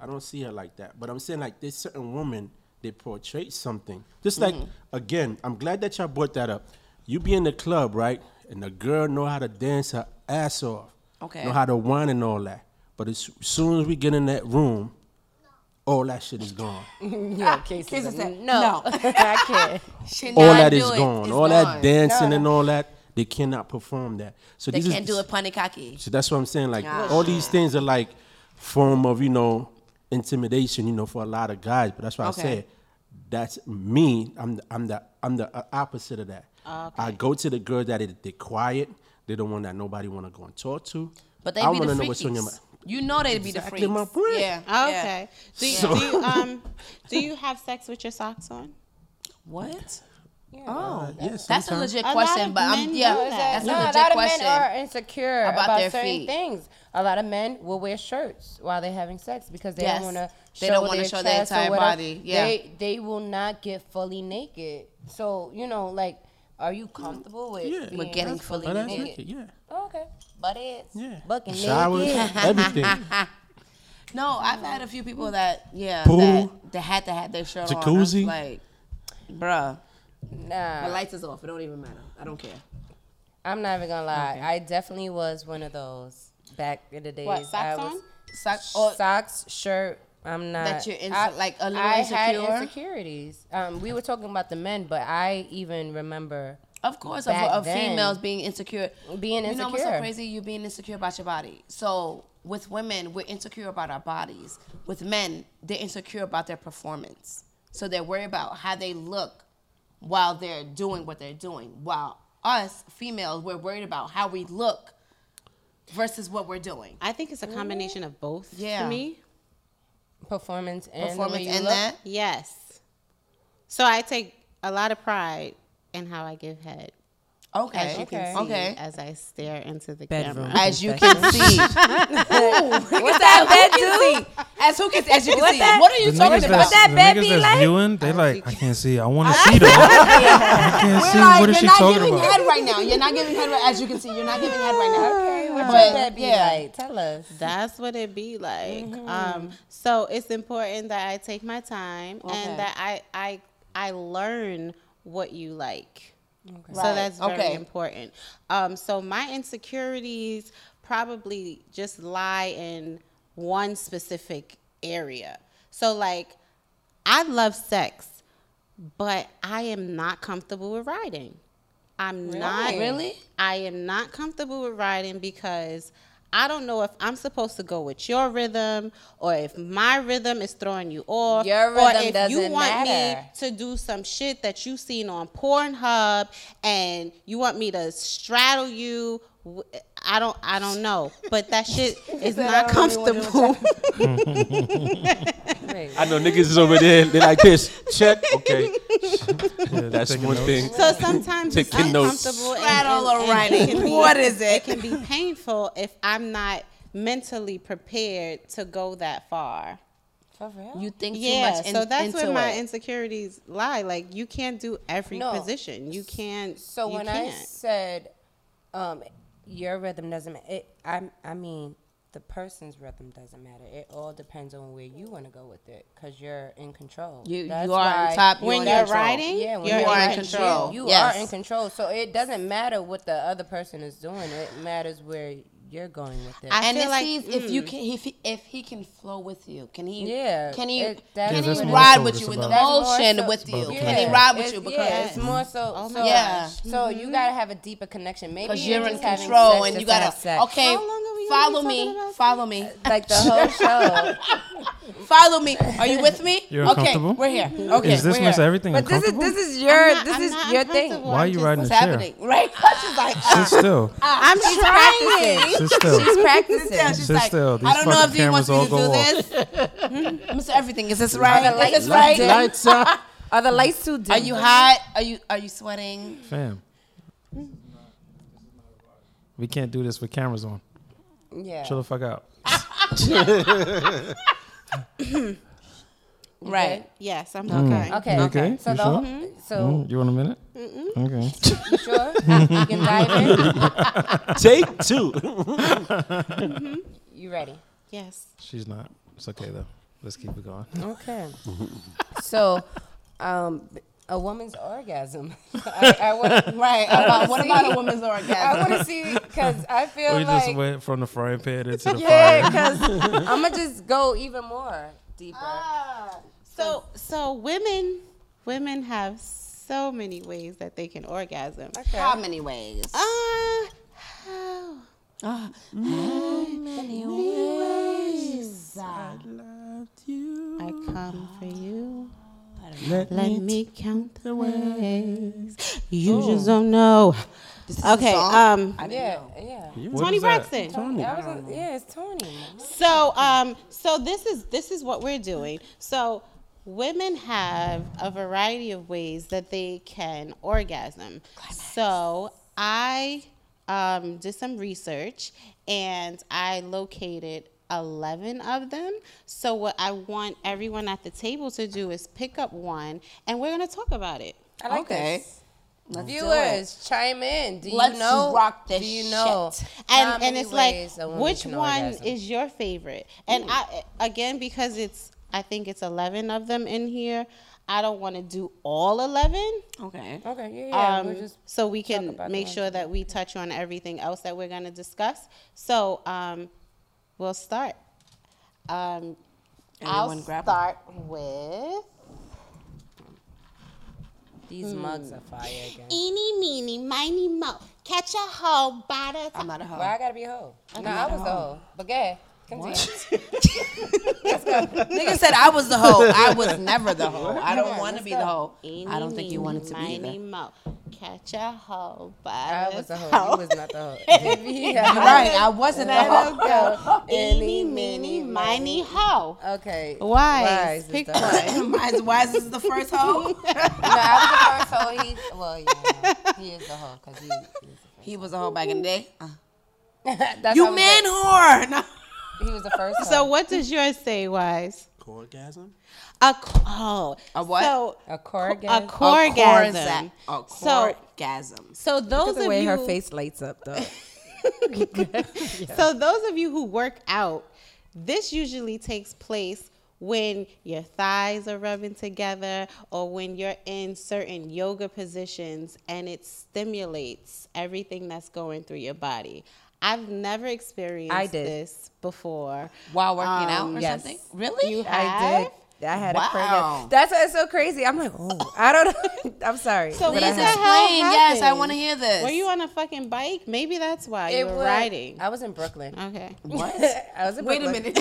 I don't see her like that. But I'm saying like there's certain women they portray something. Just like Mm-hmm. again, I'm glad that y'all brought that up. You be in the club, right? And the girl know how to dance her ass off. Okay. Know how to whine and all that. But as soon as we get in that room, all that shit is gone. Yeah, Casey Casey said, said, no, no. I can't. She all not that do is it. gone. It's all gone. that dancing No. and all that, they cannot perform that. So They these can't is, do it panikaki. So that's what I'm saying. Like Ah. all these things are like form of you know intimidation. You know, for a lot of guys. But that's why Okay. I said that's me. I'm the, I'm the I'm the uh, opposite of that. I go to the girls that are they quiet. They're the one that nobody want to go and talk to. But they I wanna know freakies. what's on your mind. You know they'd be Exactly the my freaks. point. Yeah. Oh, yeah. okay. Do you, So- do you um do you have sex with your socks on? What? Uh, yes, That's a sometimes. legit A lot question, of but I'm men yeah, do that. that's no, a a legit lot of question. men are insecure about about, their certain feet. things. A lot of men will wear shirts while they're having sex because they Yes. don't want to. They don't wanna show their entire body, yeah. they they will not get fully naked. So you know, like, are you comfortable with Yeah. being With getting fully Oh, naked? naked, Yeah, Oh, okay, butt it's yeah. bucking Showers, naked. everything. No, I've had a few people that yeah Pool. that, that had to have their shirt on. Jacuzzi. like, bruh, Nah, the lights is off. It don't even matter. I don't care. I'm not even gonna lie. I definitely was one of those back in the days. What, I socks was, on? Sock, or socks, shirt. I'm not. That you're inse- I- like a little I had insecurities. Um, we were talking about the men, but I even remember Of course, of, Back of then. females being insecure. Being insecure. You know what's so crazy? You being insecure about your body. So with women, we're insecure about our bodies. With men, they're insecure about their performance. So they're worried about how they look while they're doing what they're doing. While us females, we're worried about how we look versus what we're doing. I think it's a combination of both Yeah. for me. Performance and the way Performance you and look. that. Yes. So I take a lot of pride in how I give head. Okay. As you Okay. can see, Okay. as I stare into the Bedroom. camera. As you can see. What's that bed do? as who can as you can What see. that- What are you The talking about? that's, that bed niggas be like? viewing, they like, I can't see. I want to see though. I can't see. Like, what is she talking about? you're not giving head right now. You're not giving head right as you can see. You're not giving head right now. Okay, what's But, bed be yeah. like? Tell us. That's what it be like. Um, so it's important that I take my time Okay. and that I I I learn what you like. So Right. that's very Okay. important. Um, so my insecurities probably just lie in one specific area. So like I love sex, but I am not comfortable with riding. I'm not Really? I am not comfortable with riding because I don't know if I'm supposed to go with your rhythm or if my rhythm is throwing you off. Your rhythm or if you doesn't want matter. me to do some shit that you've seen on Pornhub and you want me to straddle you. w- I don't I don't know. But that shit is not comfortable. Wait, I know niggas is over there. They like this. Check. Okay. Yeah, That's taking one notes. thing. So sometimes it's Taking notes. uncomfortable and, and- or and it can be- What is it? It can be painful if I'm not mentally prepared to go that far. for real? You think too Yeah, much in, so that's into where my it. insecurities lie. Like you can't do every No. position. You can't. So you when I can't. said, um, your rhythm doesn't. It, I, I mean, the person's rhythm doesn't matter. It all depends on where you want to go with it, cause you're in control. You- That's you are top, you're When you're riding, Yeah, when you're You are in in control. You Yes. are in control. So it doesn't matter what the other person is doing. It matters where you're going with it. I and feel if like- he's if you mm. can if he, if he can flow with you, can he? Yeah, Can he? it- can he ride so with you it's in the about. Motion so- with you? Yeah. Can he ride with It's- you? yeah, Because it's more so. Oh so my Yeah. gosh. So you mm-hmm. gotta have a deeper connection. Maybe because you're in just having control sex and you just to have gotta sex. okay. How long are we gonna Follow me. Follow me. like the whole show. Follow me. Are you with me? You're okay, uncomfortable? we're here. Okay, Is this we're makes here. everything But this is this is your not- this is your thing. Why are you riding What's the chair? happening? Right? She's like, Sit still. Ah, I'm She's trying. Practicing. Sit still. She's practicing. She's Sit like, still. These I don't know if he wants cameras me to all do go this. Mr. Everything, is this right? the Is this right? Lights up. Are the lights too dim? Are you hot? Are you are you sweating? Fam. We can't do this with cameras on. Yeah. Chill the fuck out. Right. Yes, I'm Mm. okay. Okay. Okay, So you the sure? whole- so Mm, you want a minute? Okay. you sure you can dive in? Take two. You ready? Yes. She's not. It's okay though. Let's keep it going. Okay. so, um, a woman's orgasm. I, I want, Right. About, what about a woman's orgasm? I want to see because I feel We like we just went from the frying pan into the yeah, fire. because I'm gonna just go even more deeper. So so women women have so many ways that they can orgasm. Okay. How many ways? Uh, how? Ah, I come for you. Let, me count the ways. You just don't know. Okay, um, Yeah, yeah. What Toni is that? Braxton. That was a, yeah, it's Toni. So, um, so this is this is what we're doing. So, women have a variety of ways that they can orgasm. Climax. So, I um, did some research and I located 11 of them. So, what I want everyone at the table to do is pick up one and we're going to talk about it. I like Okay. this. Let's. Viewers, chime in. Do Let's you know? rock this Do you know? shit. how and and it's like ways a woman which one orgasm? is your favorite and i again because it's i think it's 11 of them in here i don't want to do all 11 Okay. Okay, yeah, yeah. um, we're just so we can make sure that we touch on everything else that we're going to discuss so um, we'll start um, i'll Everyone grab 'em. start with these mugs are fire again. eeny meeny miny mo catch a hoe by the I'm not a hoe. Why I gotta be a hoe? No, I was a hoe. But go Continue. Nigga said I was the hoe. I was never the hoe. I don't on, want to be go. the hoe. Eeny, I don't think you wanted to be the mo. Catch a hoe but I was the hoe. You was not the hoe. yeah. Right. I wasn't the hoe. go. Eeny, Eeny, meeny, miny, hoe. Okay. Why? Pick one. hoe. Why is, this the first hoe? No, I was the first hoe. He's well, yeah, he is the hoe because he. He was a hoe back in the day. Uh. You man whore. No. He was the first. So what does yours say, Wise? Orgasm. A oh, A what? So a a coregasm. coregasm. A So coregasm. so those the of way you her face lights up though. So those of you who work out, this usually takes place when your thighs are rubbing together or when you're in certain yoga positions and it stimulates everything that's going through your body. I've never experienced I did. this before. While working out Um, or yes. something? Really? You I have? did. I had Wow. a coregasm. That's why it's so crazy. I'm like, oh, I don't know. I'm sorry. So I what Please the hell explain. Yes, I want to hear this. Were you on a fucking bike? Maybe that's why you it were was, riding. I was in Brooklyn. Okay. What? I was in Brooklyn. Wait a minute.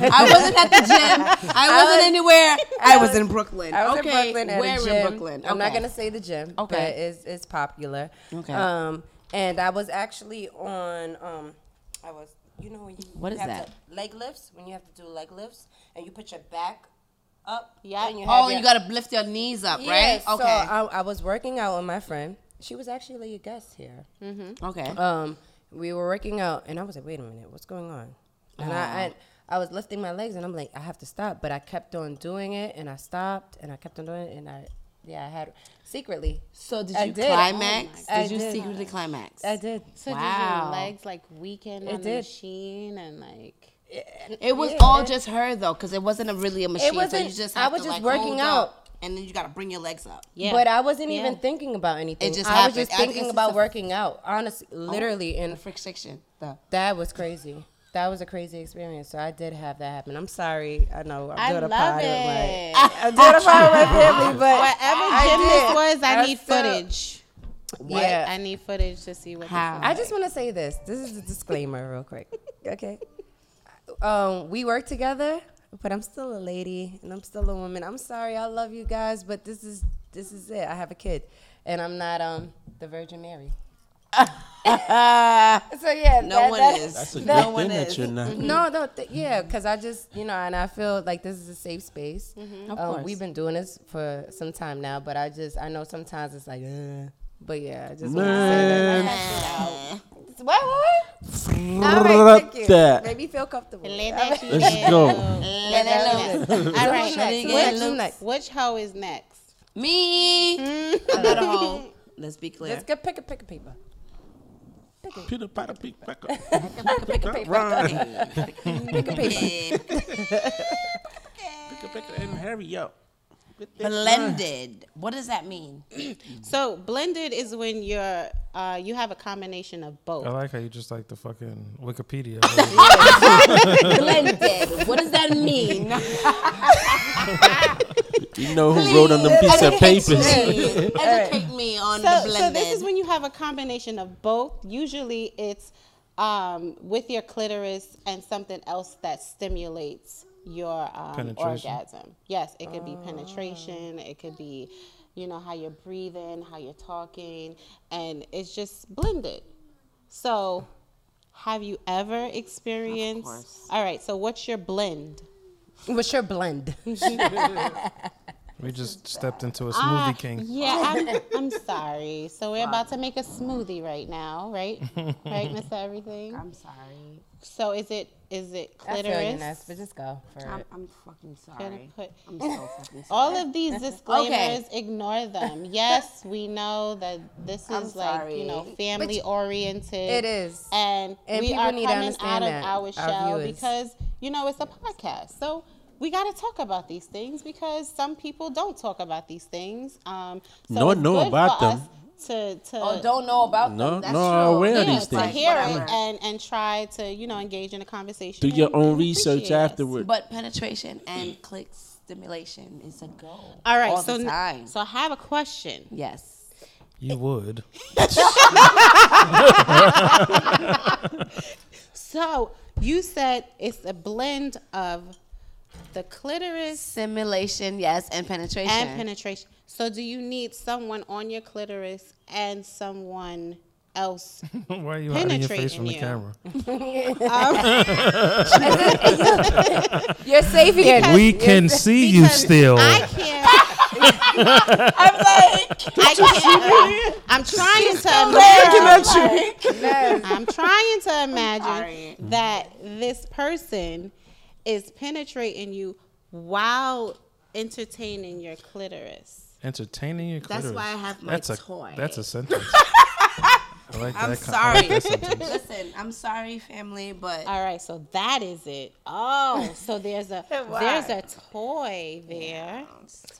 I wasn't at the gym. I wasn't anywhere. I was in Brooklyn. I was okay. in Brooklyn at Where a gym. in Brooklyn? I'm not gonna say the gym. Okay. but it's it's popular. Okay. Um, and I was actually on um, I was you know when you What is have that? to- leg lifts when you have to do leg lifts and you put your back up. Yeah. and you Oh, have you got to lift your knees up, Yeah, right? So Okay. I, I was working out with my friend. She was actually a guest here. Mm-hmm. okay. Um, we were working out, and I was like, "Wait a minute, what's going on?" And I, I, I was lifting my legs, and I'm like, "I have to stop," but I kept on doing it, and I stopped, and I kept on doing it, and I, Yeah, I had secretly. So did I you did. climax? Oh did you God. secretly climax? I did. So did your legs like weaken It on the did. machine and like? It was Yeah. all just her though, because it wasn't a really a machine. so wasn't- you just I was just like, working out. and then you got to bring your legs up. Yeah. But I wasn't even thinking about anything. It just I was just thinking about working out. Honestly, oh, literally, The and friction. The that was crazy. That was a crazy experience. So I did have that happen. I'm sorry. I know I'm I doing a love pod with it. my. I'm doing a pod with my family, but Whatever I gym this was, I I need still- footage. Yeah. I need footage to see what. this How? is I like. just want to say this. This is a disclaimer, real quick. Okay. Um, we work together, but I'm still a lady and I'm still a woman. I'm sorry. I love you guys, but this is this is it. I have a kid, and I'm not um the Virgin Mary. so yeah, no that- one that- is. That's a no good one thing that is. you're not. No, no, th- yeah, because I just, you know, and I feel like this is a safe space. Of Um, course. we've been doing this for some time now, but I just, I know sometimes it's like, uh, but yeah, I just want to say that. What, what, what? All right, thank you. that. Made me feel comfortable. Let All that right. Let's go. Let it loose. All right, next? Who's which, next? next? which hoe is next? Me. I'm not a hoe. Let's be clear. Let's get pick a pick a paper. Peter Potter, Pete Pecker. Pick a paper. Pick a paper. Pick a Pecker and hurry up. Blended. What does that mean? So blended is when you're uh, you have a combination of both. I like how you just like the fucking Wikipedia. Blended. What does that mean? You know who wrote on them piece of papers? Educate me on so, the so this is when you have a combination of both. Usually it's um, with your clitoris and something else that stimulates your um, orgasm. Yes, it could be penetration. It could be, you know, how you're breathing, how you're talking, and it's just blended. So, have you ever experienced? course. All right. So, what's your blend? What's your blend? we just stepped into a smoothie Ah, king. Yeah, I'm, I'm sorry. So we're about to make a smoothie right now, right? right, Miss Everything. I'm sorry. So is it is it I feel you, clitoris? Ness, but just go for I'm, it. I'm fucking Gonna sorry. put- I'm so fucking sorry. All of these disclaimers, ignore them. Yes, we know that this I'm is like you know sorry. family oriented. It is. and, And we are need coming understand out of that, our our shell viewers. because you know it's a podcast. So we got to talk about these things because some people don't talk about these things. Um, so No, it's know about them. To, to Oh, don't know about No, them. That's no, true. aware of yeah, these to things. hear Whatever. it and and try to you know engage in a conversation. Do your and- own and research afterwards. But penetration and click stimulation is a go. All right, all so the time. so I have a question. yes. You would. So you said it's a blend of the clitoris Simulation, yes, and penetration. and penetration. So do you need someone on your clitoris and someone else? Why are you hiding your face from the Penetrating camera? Um, you're safe here. we can see you still. I can't. I'm like, I can't. Uh, I'm trying to imagine. I'm trying to imagine that this person is penetrating you while entertaining your clitoris. Entertaining your clitoris. That's why I have my that's a, toy. That's a sentence. I like I'm that. con- I like sorry. that. Listen, I'm sorry, family, but All right, so that is it. Oh, so there's a there's a toy there.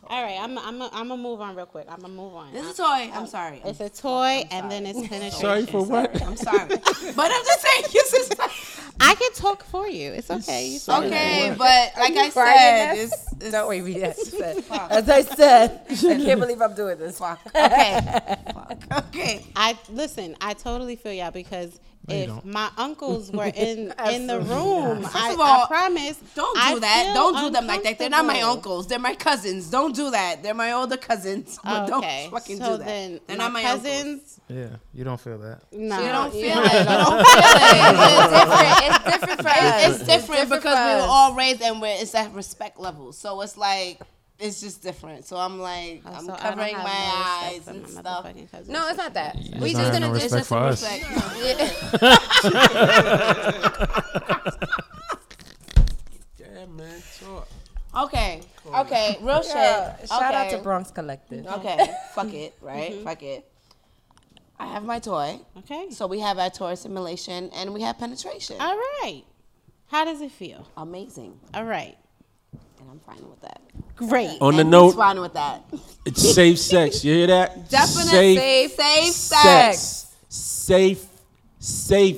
All right, I'm I'm I'm gonna move on real quick. I'm gonna move on. this is a toy. Um, I'm sorry. It's a toy, and then it's penetration. Sorry for what? I'm sorry. but I'm just saying, this is I can talk for you. It's okay. You okay. But like I said, it's, it's Don't wait, read that. As I said, I can't believe I'm doing this. fuck. Okay. fuck. Okay. I listen. I totally feel y'all because No, if my uncles were in in the room, First I, of all, I promise. Don't I do that. feel Don't do them like that. They're not my uncles. They're my cousins. Don't do that. They're my older cousins. But Okay, don't fucking so do that. then They're my not my cousins. uncles. Yeah, you don't feel that. No, You don't feel Yeah. it. You don't feel it. It's different. It's different for us. It's, it's different different because for we were all raised and we're it's at respect level. So it's like it's just different. So I'm like Oh, I'm so covering my no eyes and stuff. motherfucking. No, it's not that. You We just just don't gonna no do It's respect just for us. respect. Yeah, man. Talk. Okay. Okay. Real shit. Yeah, shout out to Bronx Collective. Okay. Fuck it. Right. Mm-hmm. Fuck it. I have my toy. Okay. So we have our toy simulation and we have penetration. All right. How does it feel? Amazing. All right. And I'm fine with that. Great. On the note, fine with that. it's safe sex. You hear that? Definitely Safe, safe sex. Safe, safe.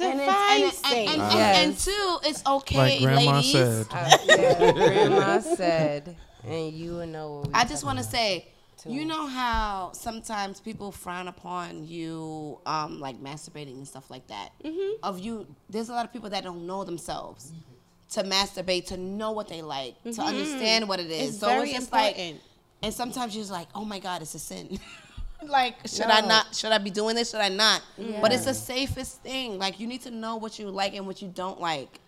And, and, and, safe. and, and, Yes. and two, it's okay, Like grandma ladies. said. Uh, yeah, grandma said, and you will know what we I just want to talking say, you know how sometimes people frown upon you, um, like masturbating and stuff like that. Mm-hmm. Of you, there's a lot of people that don't know themselves to masturbate, to know what they like, to understand what it is. Mm-hmm. It's so very it's just like, important. and sometimes you're just like, oh my god, it's a sin. like, should I not? Should I be doing this? Should I not? But it's the safest thing. Like, you need to know what you like and what you don't like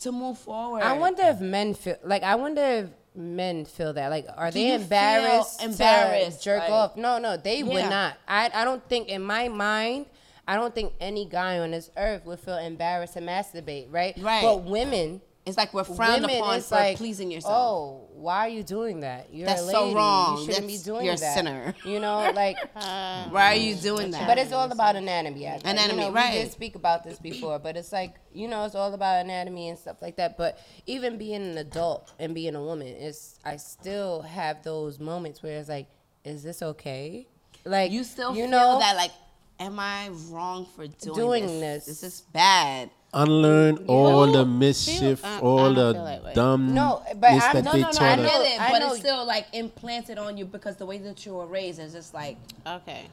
to move forward. I wonder if men feel like I wonder if men feel that like are they embarrassed embarrassed, jerk like- off? No, no, they Yeah. would not. I I don't think in my mind I don't think any guy on this earth would feel embarrassed to masturbate, right? Right. But women, It's like we're frowned women upon for like, pleasing yourself. Oh, why are you doing that? You're That's a so wrong. You shouldn't That's- be doing you're a sinner. You know, like Why are you doing that? But it's all about anatomy. I, Anatomy, you know, right. We did speak about this before, but it's like you know, it's all about anatomy and stuff like that. But even being an adult and being a woman, is I still have those moments where it's like, is this okay? Like you still you feel know that like, am I wrong for doing, Doing this? this. This is bad. Unlearn all the mischief, uh, I all the feel that way. dumb No, but I'm- that no, they no, no, taught I us. know- Get it, I but know- it's still like implanted on you because the way that you were raised is just like, Okay.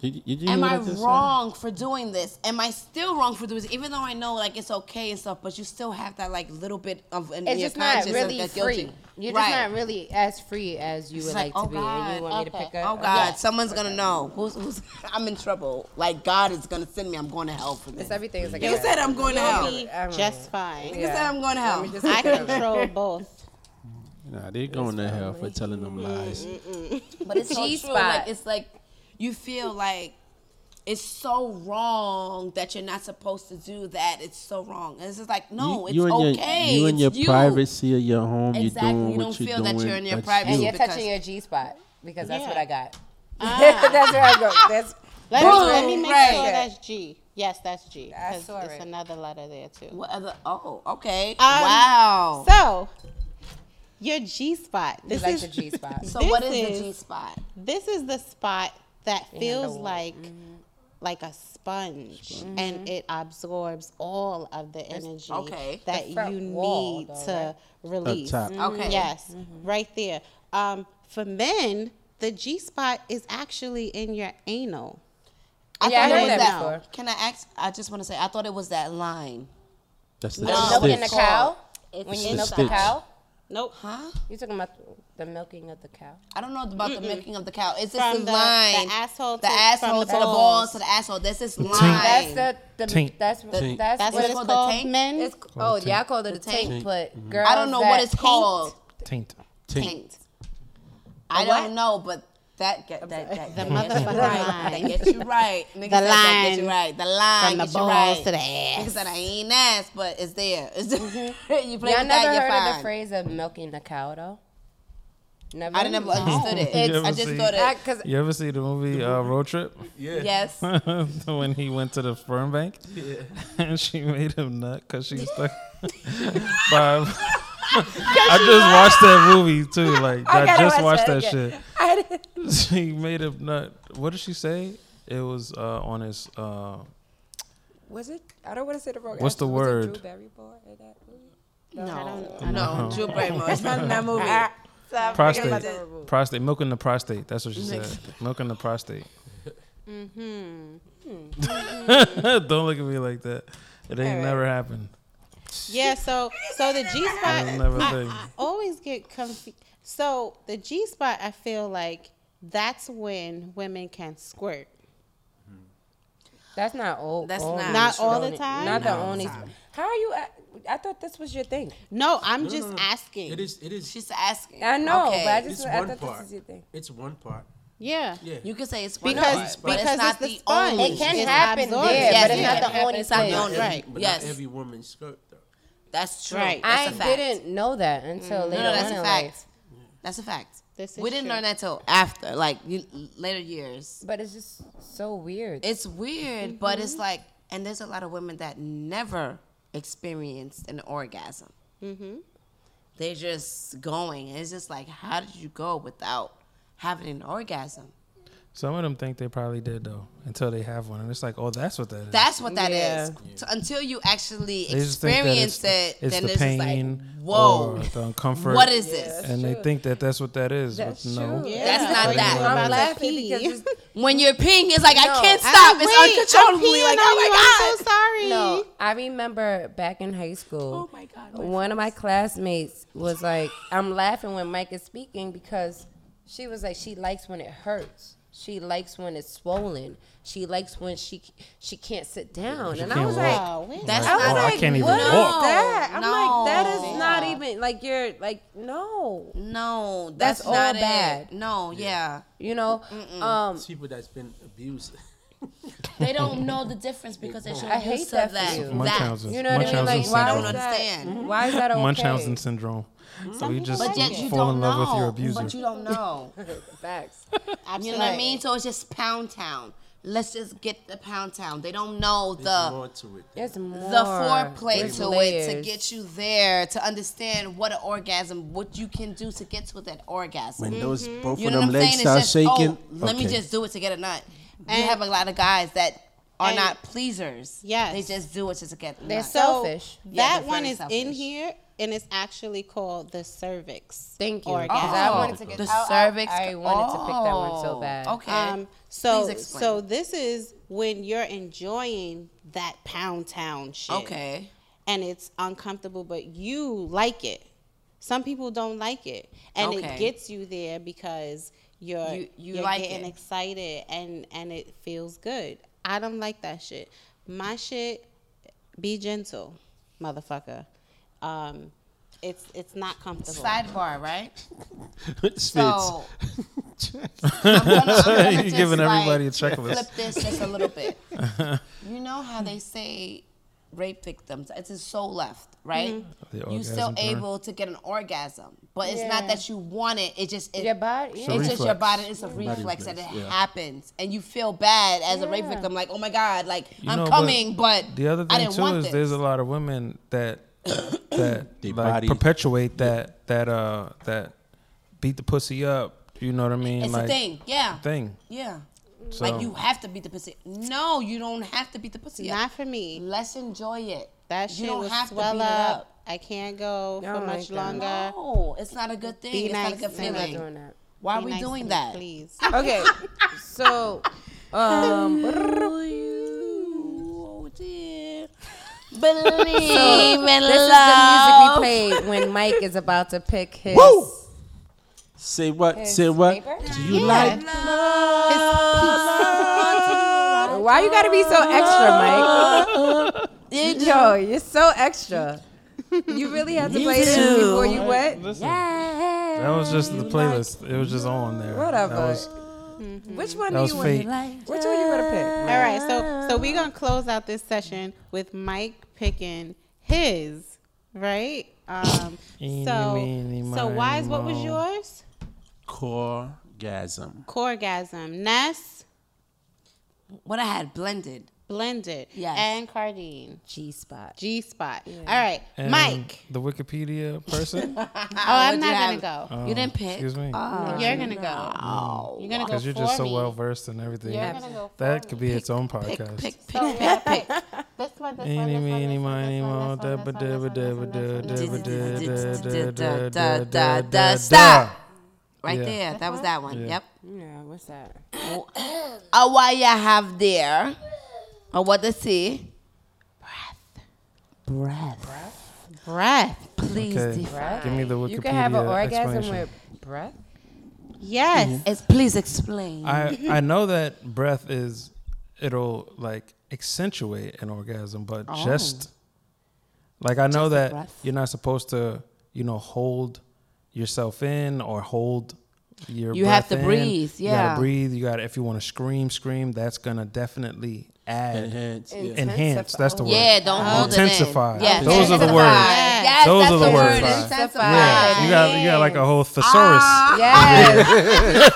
Did, did you am I what said? wrong for doing this? Am I still wrong for doing this? Even though I know like it's okay and stuff, but you still have that like little bit of in it's your just not conscience really that's free. guilty. You're right. just not really as free as you It's would like, like, oh to be. And you God, want me to pick up? Oh God, someone's gonna know. Who's, who's, I'm in trouble. Like God is gonna send me. I'm going to hell for this. It's everything is like You said I'm going to hell. just fine. You said I'm going to hell. Just I look at it. control both. Nah, they're going to hell for telling them lies. But it's so true. G-spot. Like it's like you feel like it's so wrong that you're not supposed to do that. It's so wrong. And it's just like no, you, it's you and okay. Your, you and your It's you. privacy of your home. Exactly. You're doing You don't you're feel that you're in your That's privacy. And you. you're touching your G spot because that's Yeah. what I got. Ah. that's where I go. That's Let, Boom. me, let me make Right. sure that's G. Yes, that's G. I 'cause saw it's it. another letter there too. What other? Oh, okay. Um, wow. So, your G spot. you This like is the G spot. So, what is, is- the G spot? this is the spot that feels wall. like mm-hmm. like a sponge and mm-hmm. it absorbs all of the energy okay. that The front you wall, need though, to release. top. Okay. Yes, mm-hmm. right there. Um, for men, the G spot is actually in your anal. I Yeah, I thought it was that that. before. Can I ask? I just want to say, I thought it was that line. That's the No. milking the cow. It's When the you milk the cow, Nope. Huh? you talking about the milking of the cow? I don't know about the milking of the cow. It's just From the, the- line. the asshole the to- asshole from to the the balls balls. to the asshole. That's this line. That's the, the Taint. that's Taint. that's, That's what what it's it's called, the called, tank? men. it's oh yeah, I called it a tank. tank, but girls mm-hmm. I don't know what that it's called. Taint. Taint. Taint. I don't know, but that get that, that, The that gets you motherfucking right. line. That gets you right. Nigga The said that gets you line right. The line from the gets you balls right. to the Nigga ass. said I ain't ass, but it's there. It's you play Y'all with never that, you're heard fine. of the phrase of milking the cow though? Never. I never understood it. It's- I just see- thought it. Because You ever see the movie uh, Road Trip? yes. when he went to the sperm bank and she made him nut because she was stuck by. I just watched that movie too. Like I, gotta just watch watched that that shit. I didn't. She made him nut. What did she say? It was uh, on his. Uh, Was it? I don't want to say the wrong. What's answer. the Was it word? Drew Barrymore in that movie? No, no, Drew Barrymore. It's not in that movie. Prostate. Prostate. Milking the prostate. That's what she said. Milking the prostate. Mm-hmm. Don't look at me like that. It ain't never happened. Yeah, so so the G spot. It was never a I, thing. I always get confused. So the G spot, I feel like that's when women can squirt. That's not all. That's only- not- Not all the time? Not the Not only. time. How are you? at- I thought this was your thing. No, I'm just asking. It is. It is. She's asking. I know, Okay. but I just It's I one thought part. this is your thing. It's one part. Yeah. Yeah. You can say it's one Because part, but because it's not the the only. It can It's happen absorbed. there, Yes, but it's yeah, not it the happens. only It's not the only- Right. But Yes. not every woman's skirt though. That's true. Right. That's I a fact. didn't know that until No, later no, that's on a in fact. life. That's a fact. This is we didn't true. learn that till after, like you, later years. But it's just so weird. It's weird, but it's like, and there's a lot of women that never experienced an orgasm. Mm-hmm. They're just going. It's just like, how did you go without having an orgasm? Some of them think they probably did though until they have one, and it's like, oh, that's what that is. That's what that is. Yeah. So until you actually they just that experience it's, it, it's then the it's just like, pain whoa, or the uncomfort. what is this? and they think that that's what that is. That's but no, true. That's not Or that. I'm about laughing because When you're peeing, it's like I can't stop. wait, it's uncontrollably. I'm Like, oh my god. I'm so sorry. no, I remember back in high school. Oh my God, my one of my classmates was like, I'm laughing when Mike is speaking because she was like, she likes when it hurts. She likes when it's swollen. She likes when she she can't sit down. and I was walk. like, Wow, wait. That's I was not Oh, I can't even what is walk. that? I'm like, that is No. not even like you're like no. No, That's that's, all not bad. It. No, yeah. You know, um, People that's been abused. They don't know the difference because they're so I hate that to for that. you. that. You know what I mean? Like, why don't is syndrome. that? understand. Why is that okay? Munchausen syndrome. So you just But yet you fall don't in love know. with your abuser. But you don't know. Facts. you know what I mean? So it's just pound town. Let's just get the pound town. They don't know the There's more to it. There's more. the foreplay There's to it to get you there to understand what an orgasm, what you can do to get to that orgasm. When those mm-hmm. both You of know what them legs start just, oh, shaking. oh, let me just do it to get a nut. And- you have a lot of guys that are and- not pleasers. Yes. They just do it just to get a nut. They're nut. So Selfish. Yeah, that they're one very is in here, and it's actually called the cervix. Thank you. Orgasm. 'Cause I wanted to get the I- I- cervix. I, wanted to pick that one so Oh, bad. Okay. Um, so so this is when you're enjoying that pound town shit. okay. And it's uncomfortable, but you like it. Some people don't like it, and Okay. it gets you there because you're You- you you're like getting it. excited and and it feels good. I don't like that shit. My shit, be gentle, motherfucker. Um, it's it's not comfortable. Sidebar, right? Spits. So I'm gonna, I'm gonna You're just, giving everybody like, a checklist. Flip this just a little bit. you know how they say rape victims? It's a soul left, right? The You still orgasm part. able to get an orgasm, but it's not Yeah. that you want it. It just it, Your body. a Yeah. it's just your reflex. body. It's a reflex, and it reflex, yeah. happens, and you feel bad as a rape Yeah. victim. Like, oh my god, like You I'm know, but coming, but, The other I thing didn't too want is this. there's a lot of women that that They like body- perpetuate that that uh that beat the pussy up. You know what I mean? it's like a thing, yeah, thing. yeah. So Like you have to beat the pussy. No, you don't have to beat the pussy. up. Not for me. Let's enjoy it. That you shit don't have swell to beat up. it up. I can't go I for much like longer. No, it's not a good thing. Be it's not a good to I'm not feeling. doing that. Why are we nice to doing me, that? please? Okay. So, um, dear. Believe so in this is the music we play when Mike is about to pick his. Woo! Say what? His Say what? paper? Do you like love? Why you gotta be so extra, Mike? Yo, you're so extra. You really had to play this before you went. Listen, that was just the playlist. It was just on there. Whatever. That was, Which one that do was you fate. want? Which one you gonna pick? All right, so so we're gonna close out this session with Mike picking his right. Um, so meeny, so wise, what was yours? Coregasm? Coregasm. Ness What I had blended. Blended. Yes. And Cardine G spot. G spot. All right, And Mike. the Wikipedia person. Oh, I'm not gonna go. Oh, You didn't pick. Excuse me. Oh, You're gonna go. Oh. You're gonna go Because you're just so well versed in everything. You're gonna go That me. could be its own podcast. pick, pick, So pick, yeah, pick. This one, this one, this one, this one, one. dabba, dabba, da, da, da, da, da, Da, da, stop. da. Right there. That was that one. Yep. Yeah, what's that? Uh, what you have there? Or what to see? Breath. Breath. Breath. Please Okay. define. Give me the Wikipedia You can have an orgasm with breath. Yes. Mm-hmm. It's, please explain. I I know that breath is it'll like accentuate an orgasm, but oh. just like I know Just that breath? you're not supposed to you know hold yourself in or hold your You have to in. breathe, You yeah. gotta breathe. You got to if you want to scream, scream. That's gonna definitely add Enhance. Yeah. enhance. That's the word. Yeah, don't hold it in. Intensify. Yes, Those are the words. Yes, Those that's are the the words. word. Yeah, you got you got like a whole ah. thesaurus. Yes.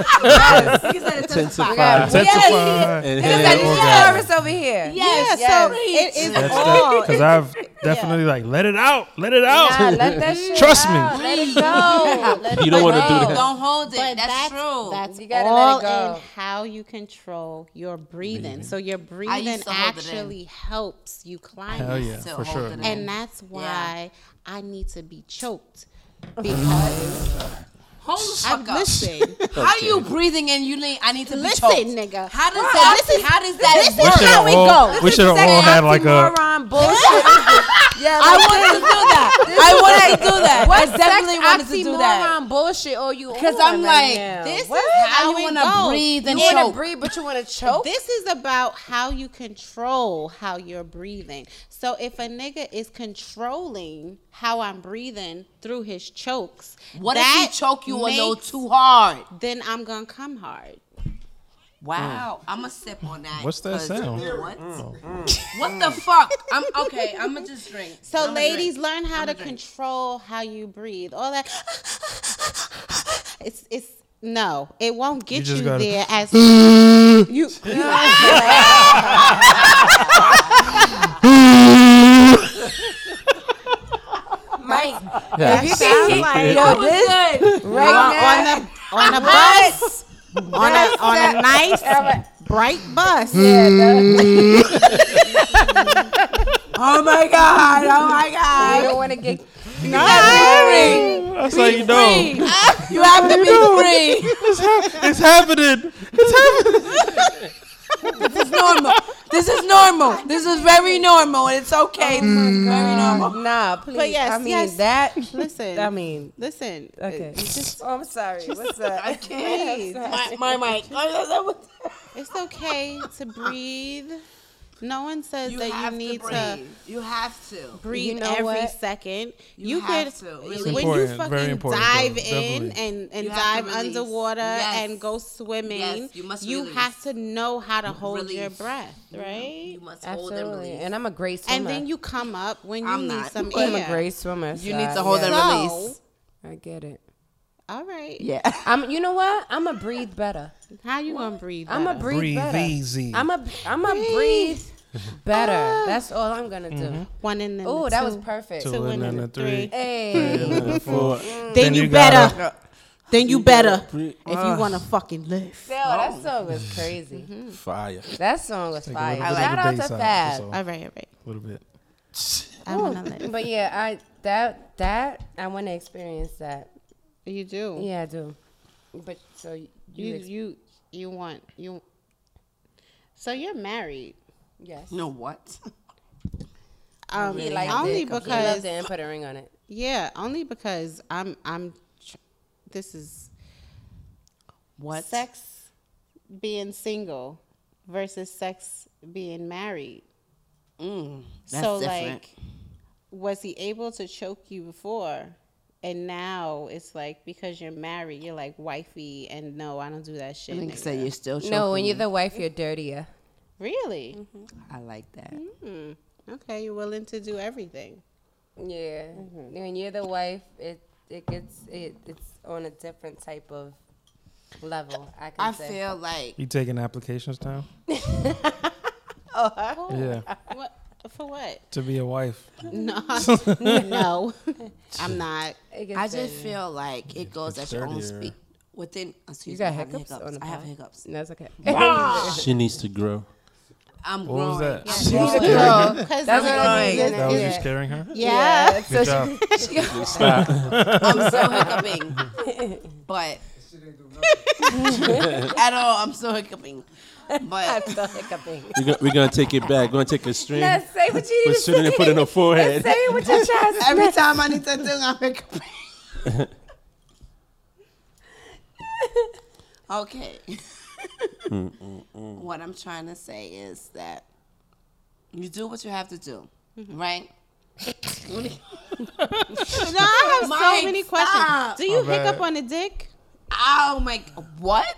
Intensify. Intensify. Enhance. orgasm. Service over here. Yeah, Yes. so it is That's all. because I've definitely like let it out, let it out. Nah, let that shit Trust me. Let it go. Let You don't want to do that. Don't hold it. That's, that's, true. That's You gotta let all it go. in how you control your breathing. So your breathing used it actually helps you climb. Hell yeah, for sure. it. And that's why I need to be choked because Hold the I fuck up. listen. How are you breathing in? You need. I need to be Listen, choked. nigga. How does So that? this is- how does that this is work? We should how have we all, go. we should have all had like a Oxymoron bullshit. yeah, I wanted to do that. I wanted to do that. I definitely wanted to do that. Oxymoron bullshit. Oh, you Because I'm like, now. this What? is How how you want to breathe and you want to breathe, but you want to choke. This is about how you control how you're breathing. So if a nigga is controlling how I'm breathing through his chokes, What if he choke you a little too hard? Then I'm gonna come hard. Wow, I'm gonna sip on that. What's that sound? What? Oh. What the fuck? I'm okay. I'm gonna just drink. So I'ma ladies, drink. learn how I'ma to drink. control how you breathe. All that. It's it's no, it won't get just you, gotta- there as you. Mike, Yeah. if you sound like yo, this right on now. the on a bus, on a on a nice bright bus. Mm. Oh my god! Oh my You god! don't want to get. That's how you know. You have to be free. It's happening. It's happening. This is normal. This is normal. This is very normal, and it's okay. Oh this is very normal. Nah, please. But yes, I mean yes. that. Listen, I mean, listen. okay. Just oh, I'm sorry. What's that? I please. My, my mic. It's okay to breathe. No one says You that you need to to, breathe. You have to. breath You know every what? second. You You, have could to, when you Important, very fucking important, dive though, in definitely. and, and You have to dive underwater Yes. and go swimming. Yes, you must release. have to know how to hold your breath, right? You must hold and release. And I'm a great swimmer. And then you come up when you I'm need not. some I'm air. a great swimmer. You need to hold yeah, and So- release. I get it. All right. Yeah. I'm. You know what? I'm a breathe better. How you gonna breathe? I'm a better? breathe, Breathe better. easy. I'm a. I'm a breathe better. Ah. That's all I'm gonna do. Mm-hmm. one in and then Oh, the that was perfect. Two Two and and then then the three. three. Hey. and then a four. Mm. Then, Then you, you better. gotta- Then you better. Breathe. If you wanna fucking live. Phil, that song was crazy. Mm-hmm. Fire. That song was fire. little bit Shout of out the to Fab. that's all. All right, all right. A little bit. I'm gonna live. But yeah, I that that I want to experience that. You do. Yeah, I do. But so you, You ex- you you want you. So you're married. yes. No what? Um, He liked only it. He because loved it and put a ring on it. yeah, only because I'm I'm. tr- This is What? sex being single versus sex being married. Mm, that's so different. like, was he able to choke you before? And now it's like because you're married, you're like wifey, and no, I don't do that shit. I think nigga. you're still choking. No, when you're the wife, you're dirtier. really? I like that. Hmm. Okay, you're willing to do everything. Yeah. When you're the wife, it it gets it it's on a different type of level. I can I say. feel like You taking applications now? Oh, Yeah. What for? What? To be a wife. No, no, I'm not. It I just dirty. feel like it goes at your own dirtier. speed. Within, oh, excuse You got me, I have hiccups on the I have pod? hiccups. That's okay. She needs to grow. I'm What was growing. that? She's a girl. Because That's what I Right. mean. That was Yeah. you scaring her? yeah. So Good she, job. Stop. I'm still hiccuping, but at all, I'm still hiccuping. I'm But still hiccuping. We're gonna, we're gonna take it back. We're gonna take a string. Now say what you need Put to shit in and put it in her say. forehead. Say it with your chest. every time I need to do, I'm hiccuping. okay. Mm, mm, mm. what I'm trying to say is that you do what you have to do, mm-hmm. right? No, I have so Mike, many stop. questions. Do you My bad. hiccup on the dick? Oh my! What?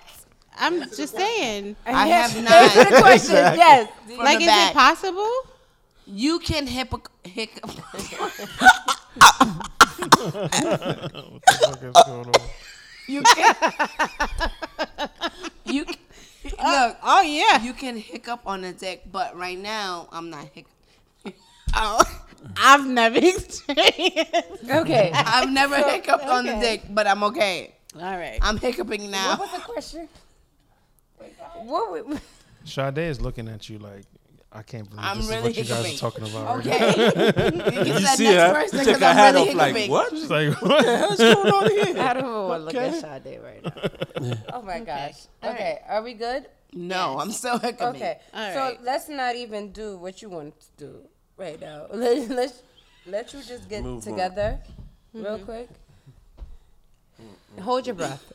I'm just saying. I have Answer the not. question. Yes. From Like, the is back. it possible? You can hip hiccup. What the fuck is going on? You can. you can, oh, look. Oh yeah. You can hiccup on a dick, but right now I'm not hiccup. Oh, I've never experienced. Okay. I've never hiccuped on the dick, but I'm okay. All right. I'm hiccuping now. What was the question? What? we- Sade is looking at you like I can't believe I'm this really is what you guys hiccuping. are talking about. right Okay. you You said see next her? person Took 'cause her I'm hat really off like, hiccuping. what? It's like what? What's going on here? I don't even want to look at Sade right now. Oh my gosh. Okay, are we good? No, I'm still hiccuping. Okay. All so right. let's not even do what you want to do right now. Let, let's let you just get Move on. together real mm-hmm. quick. Hold your breath.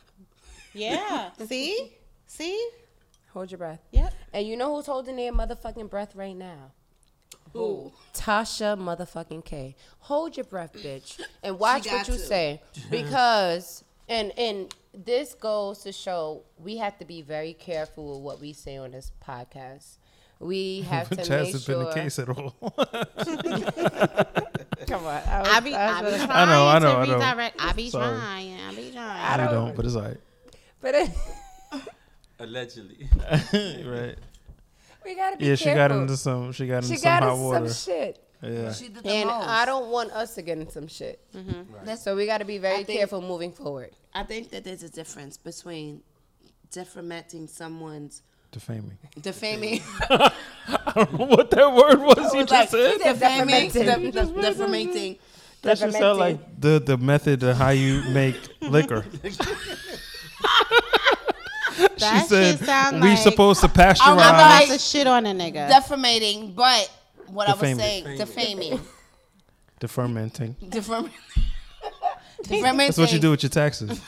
Yeah. See? See? Hold your breath. Yep. And you know who's holding their motherfucking breath right now? Who? Tasha motherfucking K. Hold your breath, bitch, and watch what you to. say because and and this goes to show we have to be very careful with what we say on this podcast. We have to Which make hasn't sure. been the case at all. Come on, I, was, I be, I I be trying I know, I know, to I know. redirect. I be Sorry. trying. I be trying. I don't, but it's all right. but it, Allegedly. right. we gotta be Yeah, careful. she got into some. She got into She some got hot into water. some shit, Yeah. She did the and most. I don't want us to get in some shit. Mm-hmm. Right. So we got to be very think- careful moving forward. I think that there's a difference between defamating someone's Defaming. defaming. I don't know what that word was you just said. defaming, defamating. def- def- That should sound like the the method of how you make liquor. That she said shit we like supposed to I'm I'm not pasteurize. about to shit on a nigga. Defamating, but what I was saying, defaming. The fermenting. Defam- defamating. That's what you do with your taxes.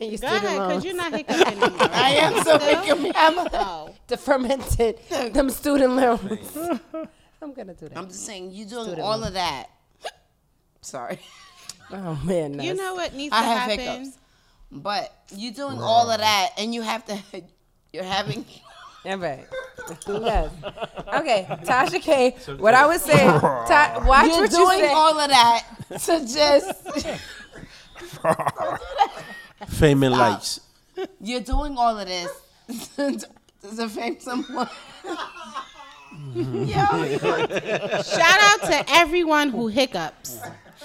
And you Go student ahead, loans. cause you're not hiccuping anymore. I am so hiccuping. Oh. the fermented them student loans. I'm gonna do that. I'm just saying, you doing Student all loan. of that. Sorry. Oh man, You know what needs I to have happen? hiccups. But you're doing all of that, and you have to, you're having. All right. yes. Okay, Tasha K. What I was saying, Ta- watch You're what you doing say. all of that to just. Fame and lights. You're doing all of this to fame. someone. Yo, Shout out to everyone who hiccups.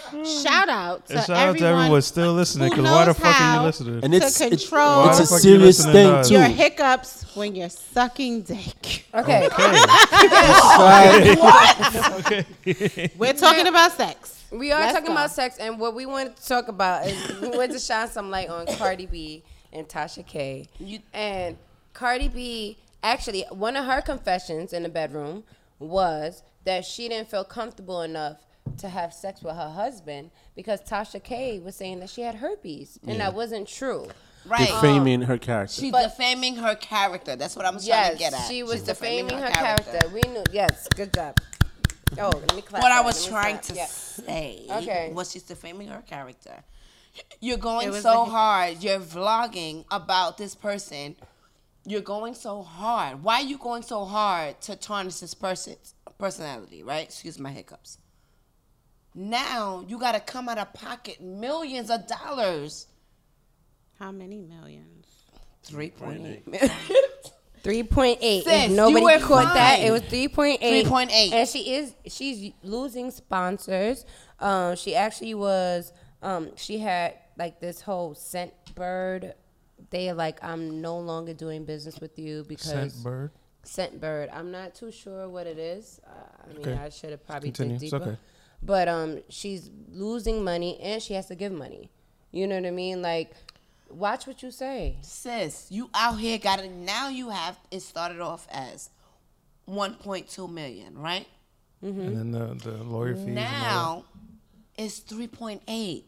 Hmm. Shout out to And shout out everyone to everyone still listening. who Because why the knows fuck are how you listening? And to it's it's, control Why it's a serious listening to thing too. your hiccups when you're sucking dick. Okay. We're talking about sex. We are Let's talking go. about sex, and what we wanted to talk about is we wanted to shine some light on Cardi B and Tasha K. and Cardi B, actually, one of her confessions in the bedroom was that she didn't feel comfortable enough to have sex with her husband because Tasha K was saying that she had herpes, and that wasn't true. right. Defaming her character. She's But- defaming her character. That's what I'm trying to get at. she was She's defaming her character. We knew. Yes, good job. Oh, let me clap. What I that. was Let me trying clap. to Yeah. say Okay. was she's defaming her character. You're going was so the- hard. You're vlogging about this person. You're going so hard. Why are you going so hard to tarnish this person's personality, right? Excuse my hiccups. Now you got to come out of pocket millions of dollars. How many millions? Three point eight. 3.8. Sis, you nobody were caught that, it was 3.8. 3.8. And she is she's losing sponsors. Um she actually was um she had like this whole scent bird they like I'm no longer doing business with you because Scentbird. Scent bird. I'm not too sure what it is. Uh, I mean, Okay. I should have probably Continue. dig It's okay. But um, she's losing money and she has to give money. You know what I mean? Like, watch what you say. Sis, you out here got it. Now you have it started off as 1.2 million, right? And then the, the lawyer fees. Now it's 3.8.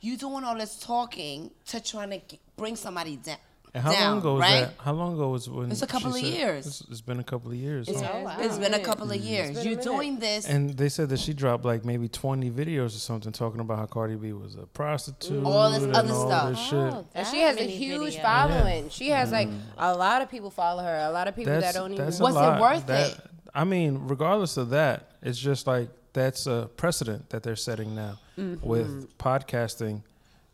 You doing all this talking to trying to bring somebody down. And how down, long ago was right? that? How long ago was when? It's a couple of said- years. It's, it's been a couple of years. Yeah, huh? Oh, wow. It's been a couple of years. You're doing this. And they said that she dropped like maybe 20 videos or something talking about how Cardi B was a prostitute. All this and other all stuff. This shit. Oh, And she has a huge videos. following. She has like a lot of people follow her. A lot of people that don't even. that's Was a it worth That- it? I mean, regardless of that, it's just like that's a precedent that they're setting now Mm-hmm. with podcasting.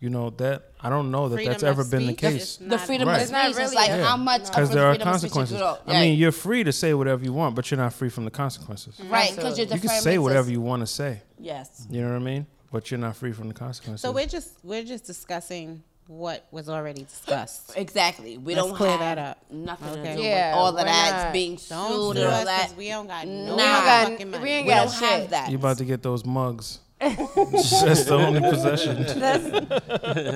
You know that I don't know that Freedom that's ever been the case. the freedom Right. of speech not is really like a- how much Because there are freedom of speech you consequences. go- I mean, you're free to say whatever you want, but you're not free from the consequences. right because you're You can say whatever you want to say. Yes. You know what I mean? But you're not free from the consequences. So we're just we're just discussing what was already discussed. Exactly. We Let's don't clear have that up. nothing Okay. to do Yeah, with all of we're that not- being Don't sued sue and us that. we don't got Nah. no We got- fucking money. we ain't We got don't shit. have that. you about to get those mugs. That's the only possession.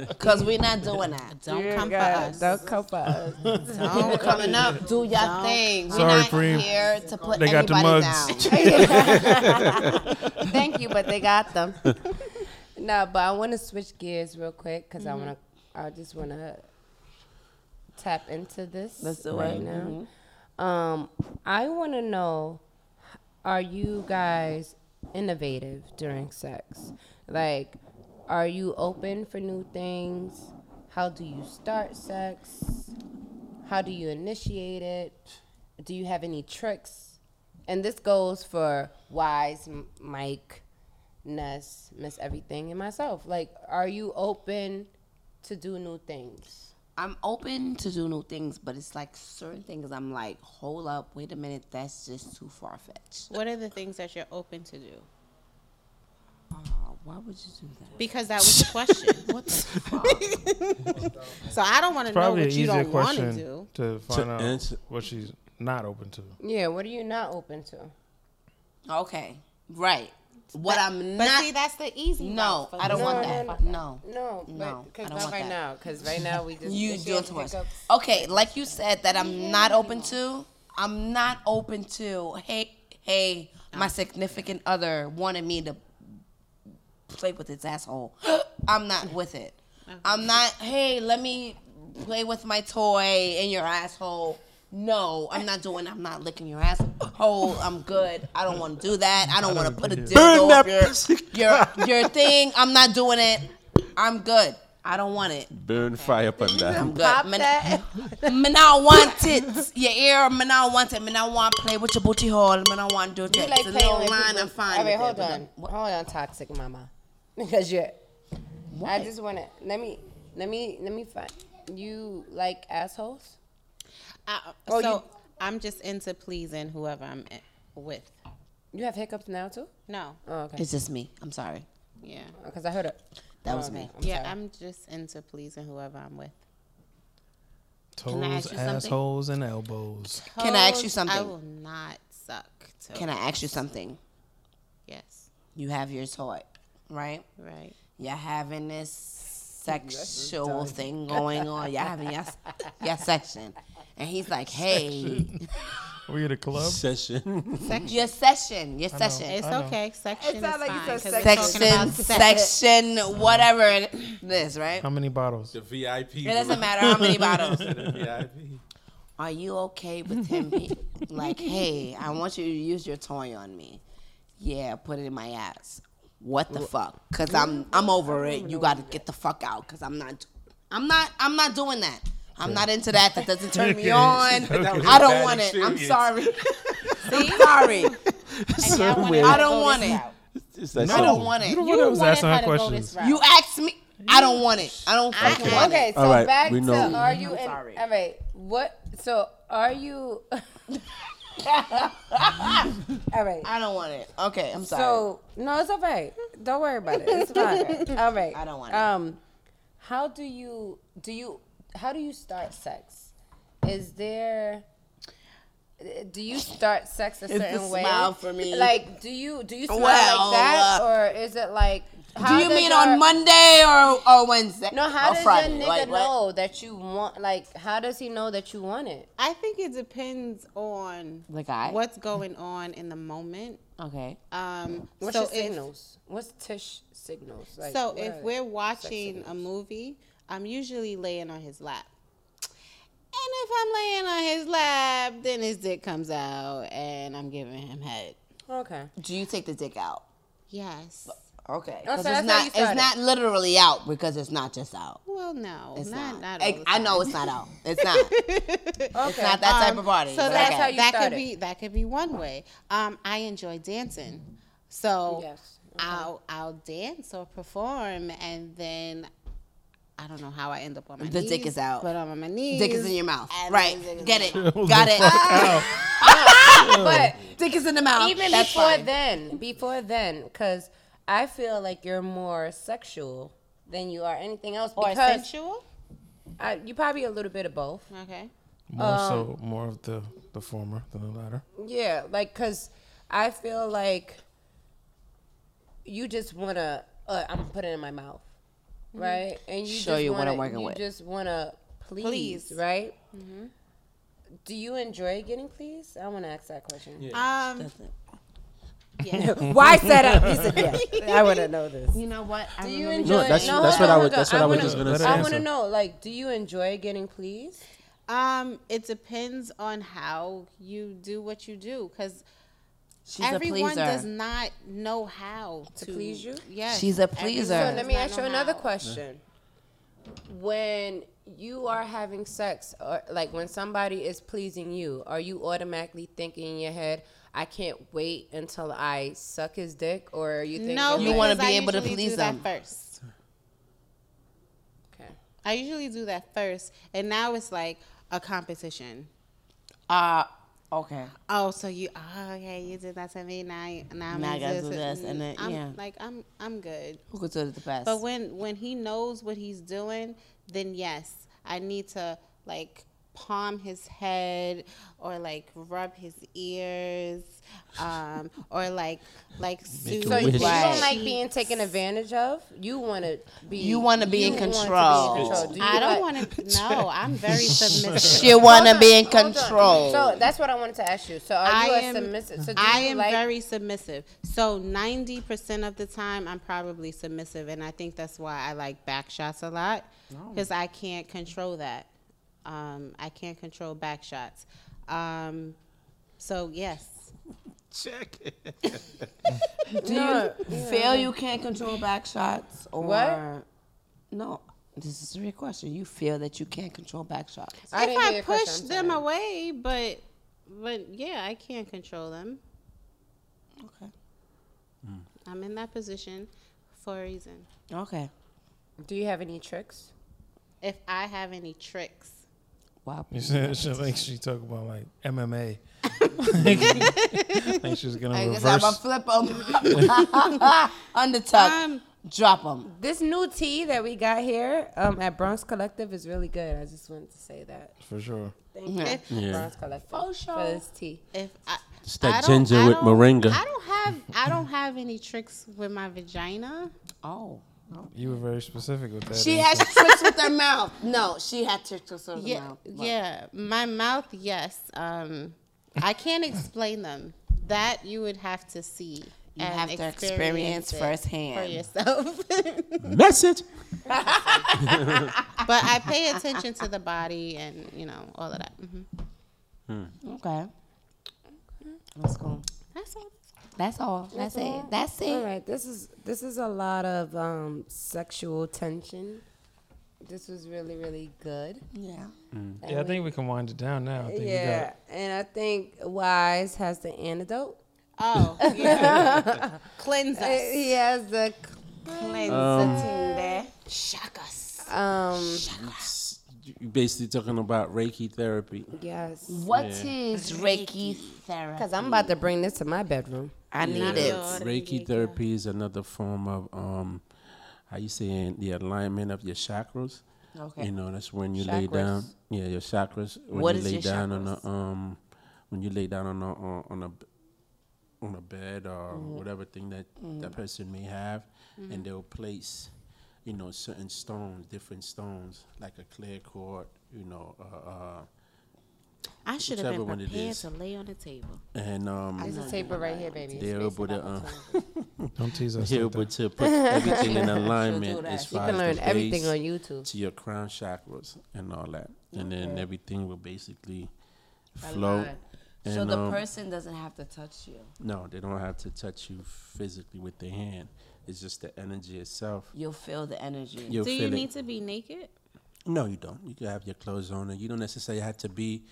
Because we're not doing that. Don't Dear come for us. Don't come for us. Don't Coming up, do your Don't. thing. We're Sorry, not Preem. here to put They got the mugs. down. Thank you, but they got them. no, but I want to switch gears real quick because I want to. I just want to tap into this Let's do right it. now. Um, I want to know: Are you guys innovative during sex? Like, are you open for new things? How do you start sex? How do you initiate it? Do you have any tricks? And this goes for Wise, Mike, Ness, Miss Everything, and myself. Like, are you open to do new things? I'm open to do new things, but it's like certain things I'm like, hold up, wait a minute, that's just too far fetched. What are the things that you're open to do? Uh, why would you do that? Because that was the question. What the fuck? so I don't want to know Probably an what you don't want to question do. to find out answer- what she's not open to. Yeah, what are you not open to? okay, right. What I'm But not. see, that's the easy. no, I don't this want No, that. no, No. No, but No, right that. now. Because right now we just You she do has it to us. Okay, like you said that I'm not open to. I'm not open to. Hey, hey, my significant other wanted me to play with its asshole. I'm not with it. I'm not. Hey, let me play with my toy in your asshole. No, I'm not doing. I'm not licking your ass. asshole. I'm good. I don't want to do that. I don't want to put a dildo up your, your your thing. I'm not doing it. I'm good. I don't want it. Burn fire up on that. I'm good. Pop Man, that. I want it. Your ear, man, I want it. Man, I want to play with your booty hole. Man, I want to do You that. like It's playing with line, people. I'm fine. All right, hold it, on, the- hold on, toxic mama, because you're. I just want to let me let me let me find you like assholes. I, Oh, so you- I'm just into pleasing whoever I'm with. You have hiccups now too? No, Oh, okay. It's just me. I'm sorry. yeah, oh, Because I heard it. That Oh, was okay. me. I'm yeah. sorry. I'm just into pleasing whoever I'm with. Can I ask Toes, you something? assholes, and elbows. Can I ask you something? I will not suck. Toes. Can I ask you something? Yes. You have your toy, right? Right. You're having this sexual thing going on. You're having your, your section. And he's like, hey, We at a club? Session. your session, your session. It's I know. okay. Section sound is like you fine. said 'cause we're Section, about sex. section, whatever it is, right? How many bottles? The VIP. It doesn't matter how many bottles. VIP. Are you okay with him being like, hey, I want you to use your toy on me? Yeah, put it in my ass. What the fuck? Cause I'm I'm over it. You got to get the fuck out. Cause I'm not I'm not I'm not doing that. I'm not into that. That doesn't turn me on. Okay. That was I a don't want it. I'm sorry. I'm sorry. And y'all wanted weird. I don't want it. route. It's I don't want it. You the You, one that was wanted asking her her to go questions. this route. asked me. I don't want it. I don't fucking Okay. want it. Okay, so All right, back we to know. are you in? sorry. All right, what? So are you? all right. I don't want it. Okay, I'm sorry. So no, it's okay. Don't worry about it. It's fine. All right. I don't want it. Um, how do you do you how do you start sex? Is there do you start sex a certain It's a certain way? smile for me. Like, do you do you smile Well, like that, uh, or is it like? Do you mean your- on Monday or, or Wednesday? No, how or does Friday? your nigga Like, what? know that you want? Like, how does he know that you want it? I think it depends on The guy? what's going on in the moment. Okay. Um, What's so your if, signals? What's Tish signals? Like, so if we're watching a movie, I'm usually laying on his lap. And if I'm laying on his lap, then his dick comes out and I'm giving him head. Okay. Do you take the dick out? Yes. Okay. Oh, 'Cause so it's that's how not you it's started. not literally out because it's not just out. Well, no, It's not not. not. I, all the I know time. it's not out. It's not. It's not that type Um, of party. So but that's okay. how you that could be that could be one way. Um, I enjoy dancing, so Yes. I'll I'll dance or perform, and then I don't know how I end up on my The knees. dick is out. but I'm on my knees. Dick is in your mouth. and Right. the dick is Get it. Got it. But Dick is in the mouth. even That's before fine. then, before then, because I feel like you're more sexual than you are anything else. Or sensual. I, you probably a little bit of both. Okay. More so, more of the the former than the latter. Yeah, like because I feel like you just wanna. Uh, I'm putting it in my mouth, right? And you Show just you wanna, I'm working you with. just wanna please, Please. right? Do you enjoy getting pleased? I want to ask that question. Um. Yeah. Why set up? He said, "Yeah." I want to know this. You know what? I Do you enjoy? No, that's- no, that's what I on, was- that's what I was wanna- just gonna Let her I want to know, like, do you enjoy getting pleased? Um, it depends on how you do what you do, because She's everyone a does not know how to, please you? Yes, She's a everyone pleaser. So let me ask you another how. question. When you are having sex, or like when somebody is pleasing you, are you automatically thinking in your head, "I can't wait until I suck his dick," or are you thinking, No, You wanna be I able to please do them. that first. Okay. I usually do that first, and now it's like a competition. Uh, okay. Oh, so you? Oh, okay, you did that to me. Now, now, I'm Now I gotta do this, and then- I'm, yeah. like I'm, I'm good. Who could do it the best? But when when he knows what he's doing, then yes, I need to like palm his head or like rub his ears, um, or like like soothe So you, wish. don't like being taken advantage of. You want to be. You wanna be in control. Do I don't want to. No, I'm very submissive. she wanna be in control. So that's what I wanted to ask you. So are I you a am submissive? So do I you am like, very submissive. So 90% of the time I'm probably submissive and I think that's why I like back shots a lot cuz I can't control that. Um, I can't control back shots. Um, so yes. Check it. do you feel you can't control back shots or What? no? This is a real question. You feel that you can't control back shots? I if didn't hear I your push question, I'm them sorry. away, but but yeah, I can't control them. Okay. I'm in that position for a reason. Okay. Do you have any tricks? If I have any tricks, Wow. You said she like she talk about like MMA. I think she's gonna I guess I'm reverse. a flip them. Undertuck. um, Drop them. This new tea that we got here um, at Bronx Collective is really good. I just wanted to say that. for sure. Thank you, if Yeah. Bronx Collective, For sure. for this tea. if I, It's that I don't- ginger with moringa. I don't have I don't have any tricks with my vagina. Oh. You were very specific with that. She answer. has tricks with her mouth. No, she had tricks with her Yeah, mouth. yeah. My mouth, yes. Um, I can't explain them. That you would have to see. You and have to experience it firsthand. for yourself. Message. but I pay attention to the body and you know all of that. hmm Okay. Let's go. That's all. That's all. That's, it. That's it. All right, this is this is a lot of um, sexual tension. This was really really good. Yeah. Yeah, I think we can wind it down now. I think Yeah, and I think Wise has the antidote. Oh, yeah. Cleanse Uh, us. He has the Cleanse Um, us. Shock us. um You basically talking about Reiki therapy. yes. What is Reiki therapy? Because I'm about to bring this to my bedroom. I need Yeah. it. Reiki therapy is another form of um, how you saying the alignment of your chakras. Okay. You know, that's when you lay down. Yeah, your chakras. When What you is lay your down on chakras? a um, when you lay down on a on a on a bed or Mm-hmm. whatever thing that that person may have, and they'll place, you know, certain stones, different stones, like a clear cord, you know, uh, uh, I should have been one prepared to lay on the table. and um, There's a table right here, baby. they're able to out uh. Don't tease us. they're like able to put everything in alignment that. as You far can learn everything on YouTube. to your crown chakras and all that, and then everything will basically flow. Aligned. So the um, person doesn't have to touch you. No, they don't have to touch you physically with their hand. It's just the energy itself. You'll feel the energy. You'll Do you feel need it. to be naked? No, you don't. You can have your clothes on, and you don't necessarily have to be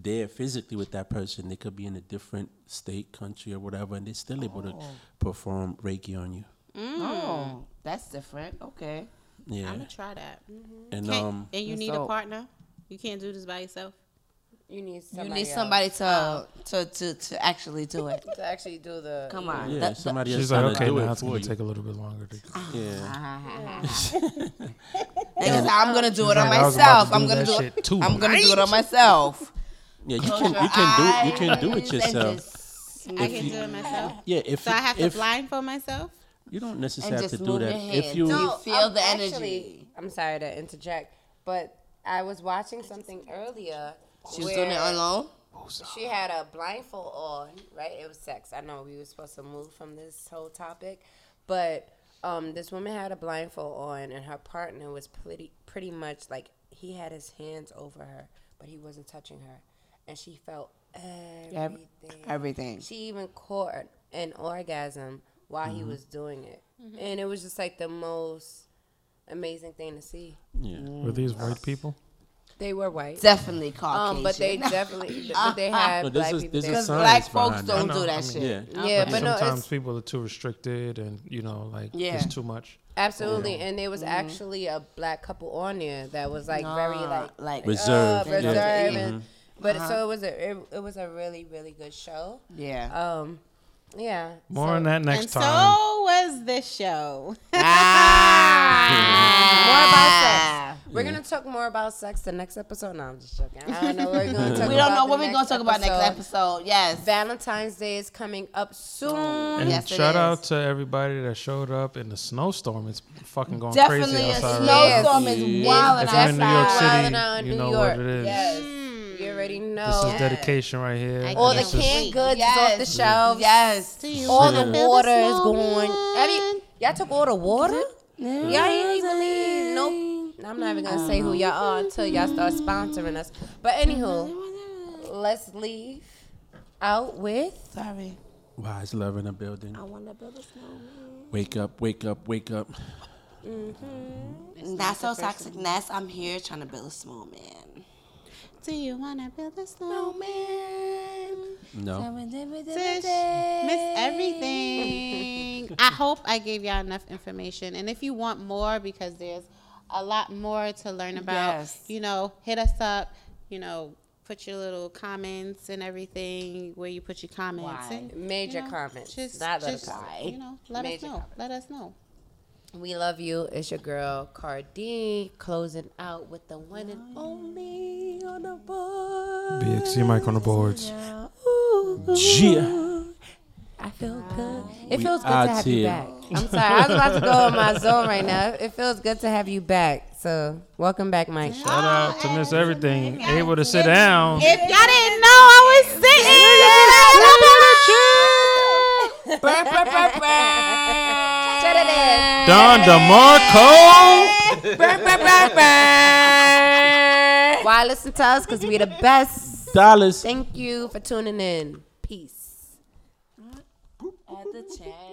there physically with that person. They could be in a different state, country, or whatever, and they're still able to perform Reiki on you. Oh, that's different. Okay. Yeah, I'm gonna try that. and Can't- um, and you That's need a partner. You can't do this by yourself. You need somebody. You somebody need else somebody to, to to to actually do it. to actually do the. Come on. yeah, That- somebody else She's like, trying okay, to do now it it's gonna you. take a little bit longer. To, Yeah, Niggas say, I'm gonna do it on like, I was about myself. I'm gonna do it. I'm gonna do it on myself. Yeah. You can you can do you can do it Eyes and yourself. just- I can do it myself. Yeah, if So I have if to blindfold myself. you don't necessarily have just to do move that. your If hands. you No. You feel the actually, energy. I'm sorry to interject, but I was watching something earlier. She was doing it where alone. She had a blindfold on, right? It was sex. I know we were supposed to move from this whole topic, but um, this woman had a blindfold on, and her partner was pretty pretty much like he had his hands over her, but he wasn't touching her, and she felt everything. Everything. She even caught an orgasm while he mm-hmm. was doing it, mm-hmm. and it was just like the most amazing thing to see. yeah. Mm. were these white people? They were white, Definitely um, Caucasian. um, but they definitely, but they had No, black is- people this there. is because black folks don't know, do that I mean, shit. Yeah. Yeah, uh-huh. but no, Sometimes it's people are too restricted, and you know, like Yeah. it's too much. absolutely. And there was mm-hmm. actually a black couple on there that was like very like like Reserved, uh, reserved. Yeah. and- But so it was a it, it was a really really good show. yeah. Um, yeah. More so, on that next and time. so was this show. More about sex. We're gonna talk more about sex the next episode. No, I'm just joking. I don't know. We're gonna talk we don't know about what we're gonna talk about next episode. Yes. Valentine's Day is coming up soon. And Yes, shout is. out to everybody that showed up in the snowstorm. It's fucking going crazy Definitely a outside. right snowstorm now. is Yeah. wild If you're in New York City, and out in you New know York. what it is. Yes, you already mm. know. This is dedication right here. I All the This is- canned goods Yes. is off the shelves. Yes. All wanna the water is going. snowman? Have you, y'all took all the water? Y'all ain't even leave. Nope. I'm not even gonna say who y'all are until y'all start sponsoring us. But anywho, let's leave out with Sorry. Wise love in the building. I want to build a snowman. Wake up, wake up, wake up. Mm-hmm. Not so toxic Ness. I'm here trying to build a small man. Do you wanna build a snowman? No. Miss everything. I hope I gave y'all enough information. And if you want more, because there's a lot more to learn about, Yes. you know, hit us up. You know, put your little comments and everything where you put your comments. Why? And, major you know, comments. Just, not just you know, let Major us know. comments. Let us know. We love you. It's your girl Cardi closing out with the one and only on the board. BXC mic on the boards. Yeah. I feel good. It We feels good to have you back. I'm sorry. I was about to go in my zone right now. It feels good to have you back. So welcome back, Mike. Shout out to Miss Everything, able to sit down. If y'all didn't know I was sitting Burr, burr, burr, burr. Shut it in. Don DeMarco. Why listen to us? Because we the best. Dollars. Thank you for tuning in. Peace. At the chat.